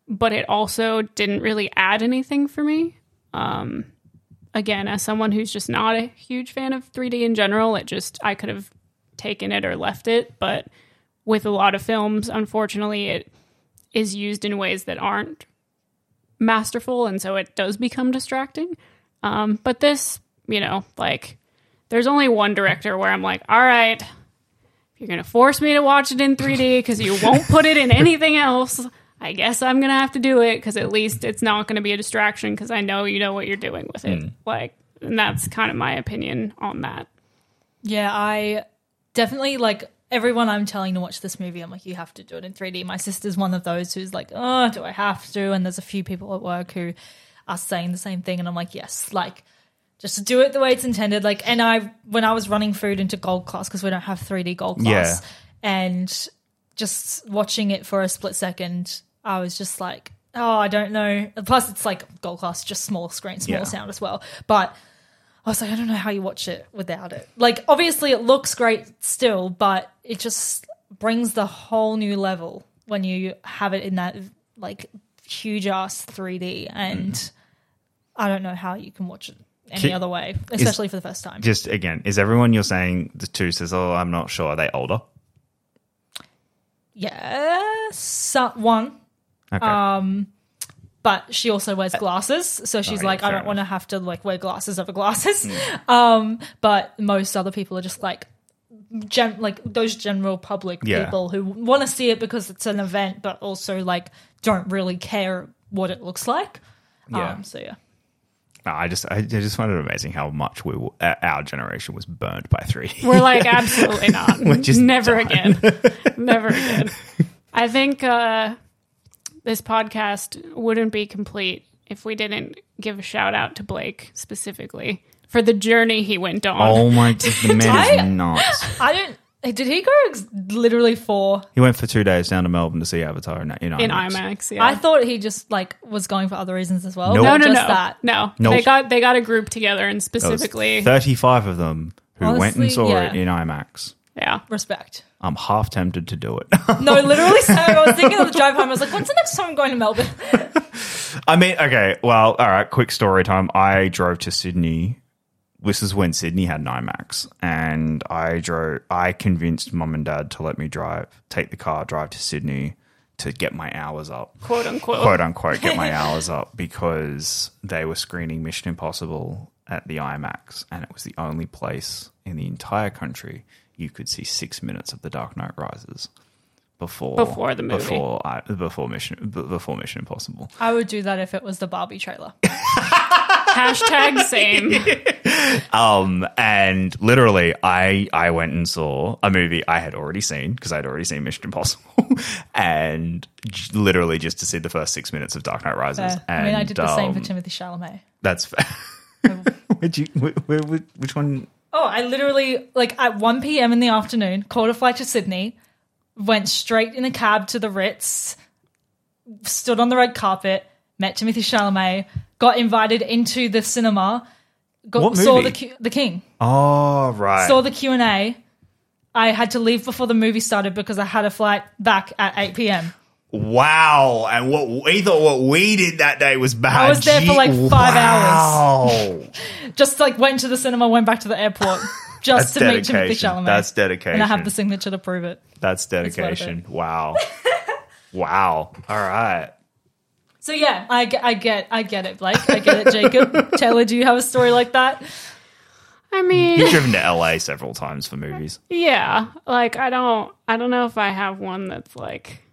but it also didn't really add anything for me. Um, again, as someone who's just not a huge fan of 3D in general, it just I could have taken it or left it. But with a lot of films, unfortunately, it is used in ways that aren't masterful, and so it does become distracting. Um, but this, you know, like there's only one director where I'm like, all right, if you're gonna force me to watch it in 3D because you won't put it in anything else. I guess I'm gonna have to do it because at least it's not gonna be a distraction because I know you know what you're doing with it. Like, and that's kind of my opinion on that. Yeah, I definitely like everyone I'm telling to watch this movie. I'm like, you have to do it in 3D. My sister's one of those who's like, oh, do I have to? And there's a few people at work who are saying the same thing, and I'm like, yes, like just do it the way it's intended. Like, and I when I was running food into gold class because we don't have 3D gold class, and just watching it for a split second, I was just like, oh, I don't know. Plus, it's like gold class, just small screen, small Yeah. sound as well, but. I was like, I don't know how you watch it without it. Like, obviously, it looks great still, but it just brings the whole new level when you have it in that like huge ass 3D. And I don't know how you can watch it any Ki- other way, especially for the first time. Just again, is everyone you're saying the two says, "Oh, I'm not sure." Are they older? Yes, one. Okay. Um, but she also wears glasses, so she's Oh, yeah, like, I fair don't want to have to like wear glasses over glasses. Um, but most other people are just like, gen- like those general public Yeah. people who want to see it because it's an event, but also like don't really care what it looks like. Yeah. Um, so yeah. No, I just, I just find it amazing how much we, w- uh, our generation was burned by 3D. We're like, absolutely not. just Never done. again. Never again. I think uh, this podcast wouldn't be complete if we didn't give a shout out to Blake specifically for the journey he went on. oh my, god, the man I- is nuts. I don't. Did he go ex- literally for? He went for two days down to Melbourne to see Avatar in, in IMAX. in IMAX, yeah. I thought he just like was going for other reasons as well. Nope. no, no, just no, that. no. Nope. They got they got a group together and specifically, 35 of them who went and Honestly, saw it in IMAX. Yeah. Respect. I'm half tempted to do it. No, literally. So I was thinking of the drive home. I was like, when's the next time I'm going to Melbourne? I mean, okay, well, all right, quick story time. I drove to Sydney. This is when Sydney had an IMAX, and I drove. I convinced mum and dad to let me drive, take the car, drive to Sydney to get my hours up, Quote unquote. quote unquote, get my hours up because they were screening Mission Impossible at the IMAX, and it was the only place in the entire country you could see six minutes of The Dark Knight Rises before Before the movie. before I, before Mission before Mission Impossible. I would do that if it was the Barbie trailer. Hashtag same. Um, and literally, I I went and saw a movie I had already seen because I'd already seen Mission Impossible, and j- literally just to see the first six minutes of Dark Knight Rises. Fair. And, I mean, I did the same for um, Timothée Chalamet. That's fair. Would you? wh- wh- wh- which one? Oh, I literally like at 1 p.m. in the afternoon, caught a flight to Sydney, went straight in a cab to the Ritz, stood on the red carpet, met Timothée Chalamet, got invited into the cinema, got, What saw movie? the Q- the King, Oh, right. saw the Q and A. I had to leave before the movie started because I had a flight back at 8 p.m. wow. And what we thought what we did that day was bad. I was there for, like, five wow. Just like went to the cinema, went back to the airport just That's to meet Timothée dedication. Chalamet. That's dedication. And I have the signature to prove it. That's worth it. dedication. Wow. wow. All right. So yeah, I get, I get, I get it, Blake. I get it, Jacob. Taylor, do you have a story like that? I mean, You've driven to LA several times for movies. yeah. Like I don't, I don't know if I have one that's like.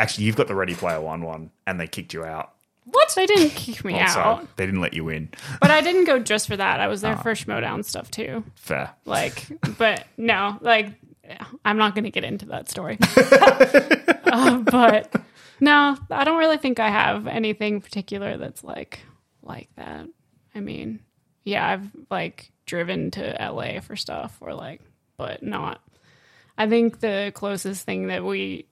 Actually, you've got the Ready Player One one, and they kicked you out. What? They didn't kick me Also, out, they didn't let you in. but I didn't go just for that. I was Ah. there for Schmoedown stuff too. Fair. Like, but no, like, I'm not going to get into that story. uh, but no, I don't really think I have anything particular that's like like that. I mean, yeah, I've like driven to LA for stuff or like, but not. I think the closest thing that we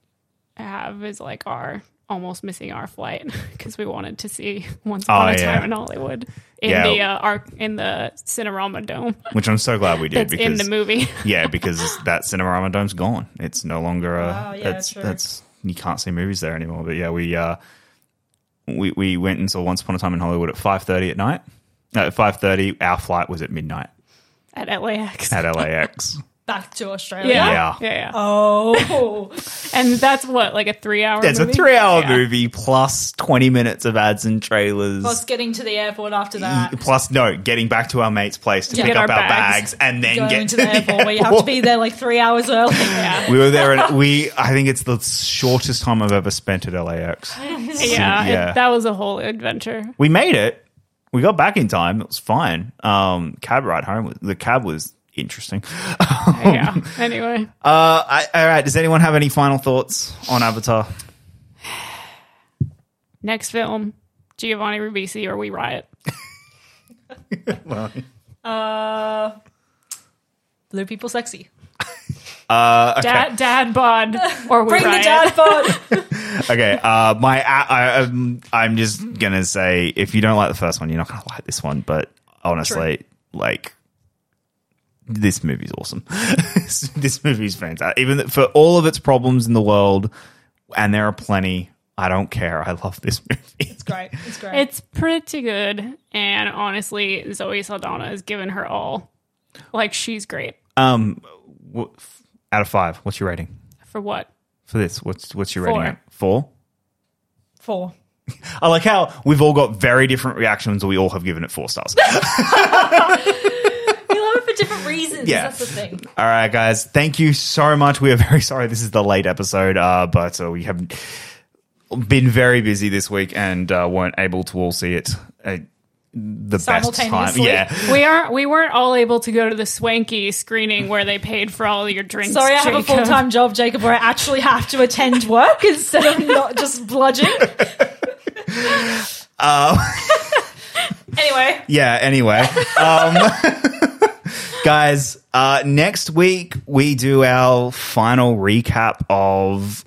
have is like our almost missing our flight because we wanted to see Once Upon Oh, a Time in Hollywood in Yeah. the uh, arc in the Cinerama Dome Which I'm so glad we did that's because in the movie. yeah, because that Cinerama Dome's gone. It's no longer a. Wow, yeah, that's true. that's you can't see movies there anymore. But yeah, we uh, we, we went and saw Once Upon a Time in Hollywood at five thirty at night. No, at five thirty. Our flight was at midnight at LAX. at LAX. Back to Australia. yeah. Yeah. yeah, yeah, Oh, And that's what like a three-hour. it's a three-hour Yeah. movie plus twenty minutes of ads and trailers. plus getting to the airport after that. Plus, no, getting back to our mate's place to Yeah. pick Get up our our bags. bags, and then Going get to the airport where you have to be there like three hours early. Yeah, We were there, and we. I think it's the shortest time I've ever spent at LAX. yeah, it- Yeah. that was a whole adventure. We made it. We got back in time. It was fine. Um, cab ride home. The cab was interesting. yeah. Anyway, Uh, I, all right. Does anyone have any final thoughts on Avatar? next film, Giovanni Ribisi or We Riot. Uh, blue people sexy. Uh Dad, dad bod or We Bring Riot. the dad bod. Okay. Uh, my I, I, um, I'm just gonna say if you don't like the first one, you're not gonna like this one. But honestly, like. This movie's awesome. this movie's fantastic. Even for all of its problems in the world, and there are plenty. I don't care. I love this movie. It's great. It's great. It's pretty good, and honestly, Zoe Saldana has given her all. Like she's great Um, wh- out of five, what's your rating for what? for this? What's what's your Four. rating? At? Four. four. I like how we've all got very different reactions. We all have given it four stars. We love it for different reasons. Yeah. That's the thing. all right, guys. Thank you so much. We are very sorry this is the late episode, uh, but uh, we have been very busy this week and uh, weren't able to all see it. Uh, the best time, yeah. We aren't. We weren't all able to go to the swanky screening where they paid for all your drinks. Sorry, I have a full time job, Jacob, where I actually have to attend work instead of not just bludging. anyway, Yeah, anyway. Um, guys, uh, next week we do our final recap of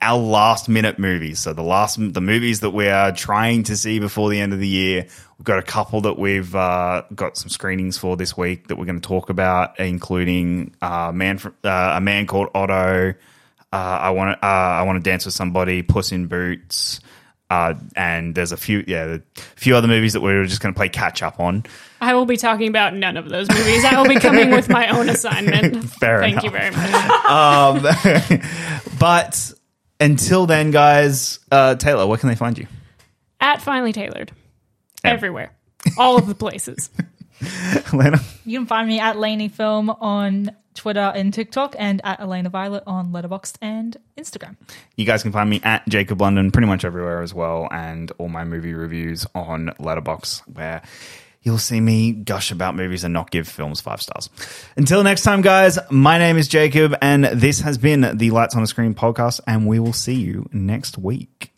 our last minute movies. So the last the movies that we are trying to see before the end of the year. We've got a couple that we've uh, got some screenings for this week that we're going to talk about, including uh, man fr- uh, a man called Otto. Uh, I want to uh, I want to dance with somebody. Puss in Boots. Uh, and there's a few, yeah, a few other movies that we were just going to play catch up on. I will be talking about none of those movies. I will be coming with my own assignment. Fair Thank enough. you very much. But until then, guys, uh, Taylor, where can they find you? At finally tailored, everywhere, all of the places. Lena? you can find me at Laney Film on Twitter and TikTok, and at Alayna Violet on Letterboxd and Instagram. You guys can find me at Jacob London pretty much everywhere as well, and all my movie reviews on Letterboxd, where you'll see me gush about movies and not give films five stars. Until next time, guys, my name is Jacob, and this has been the Lights on a Screen podcast, and we will see you next week.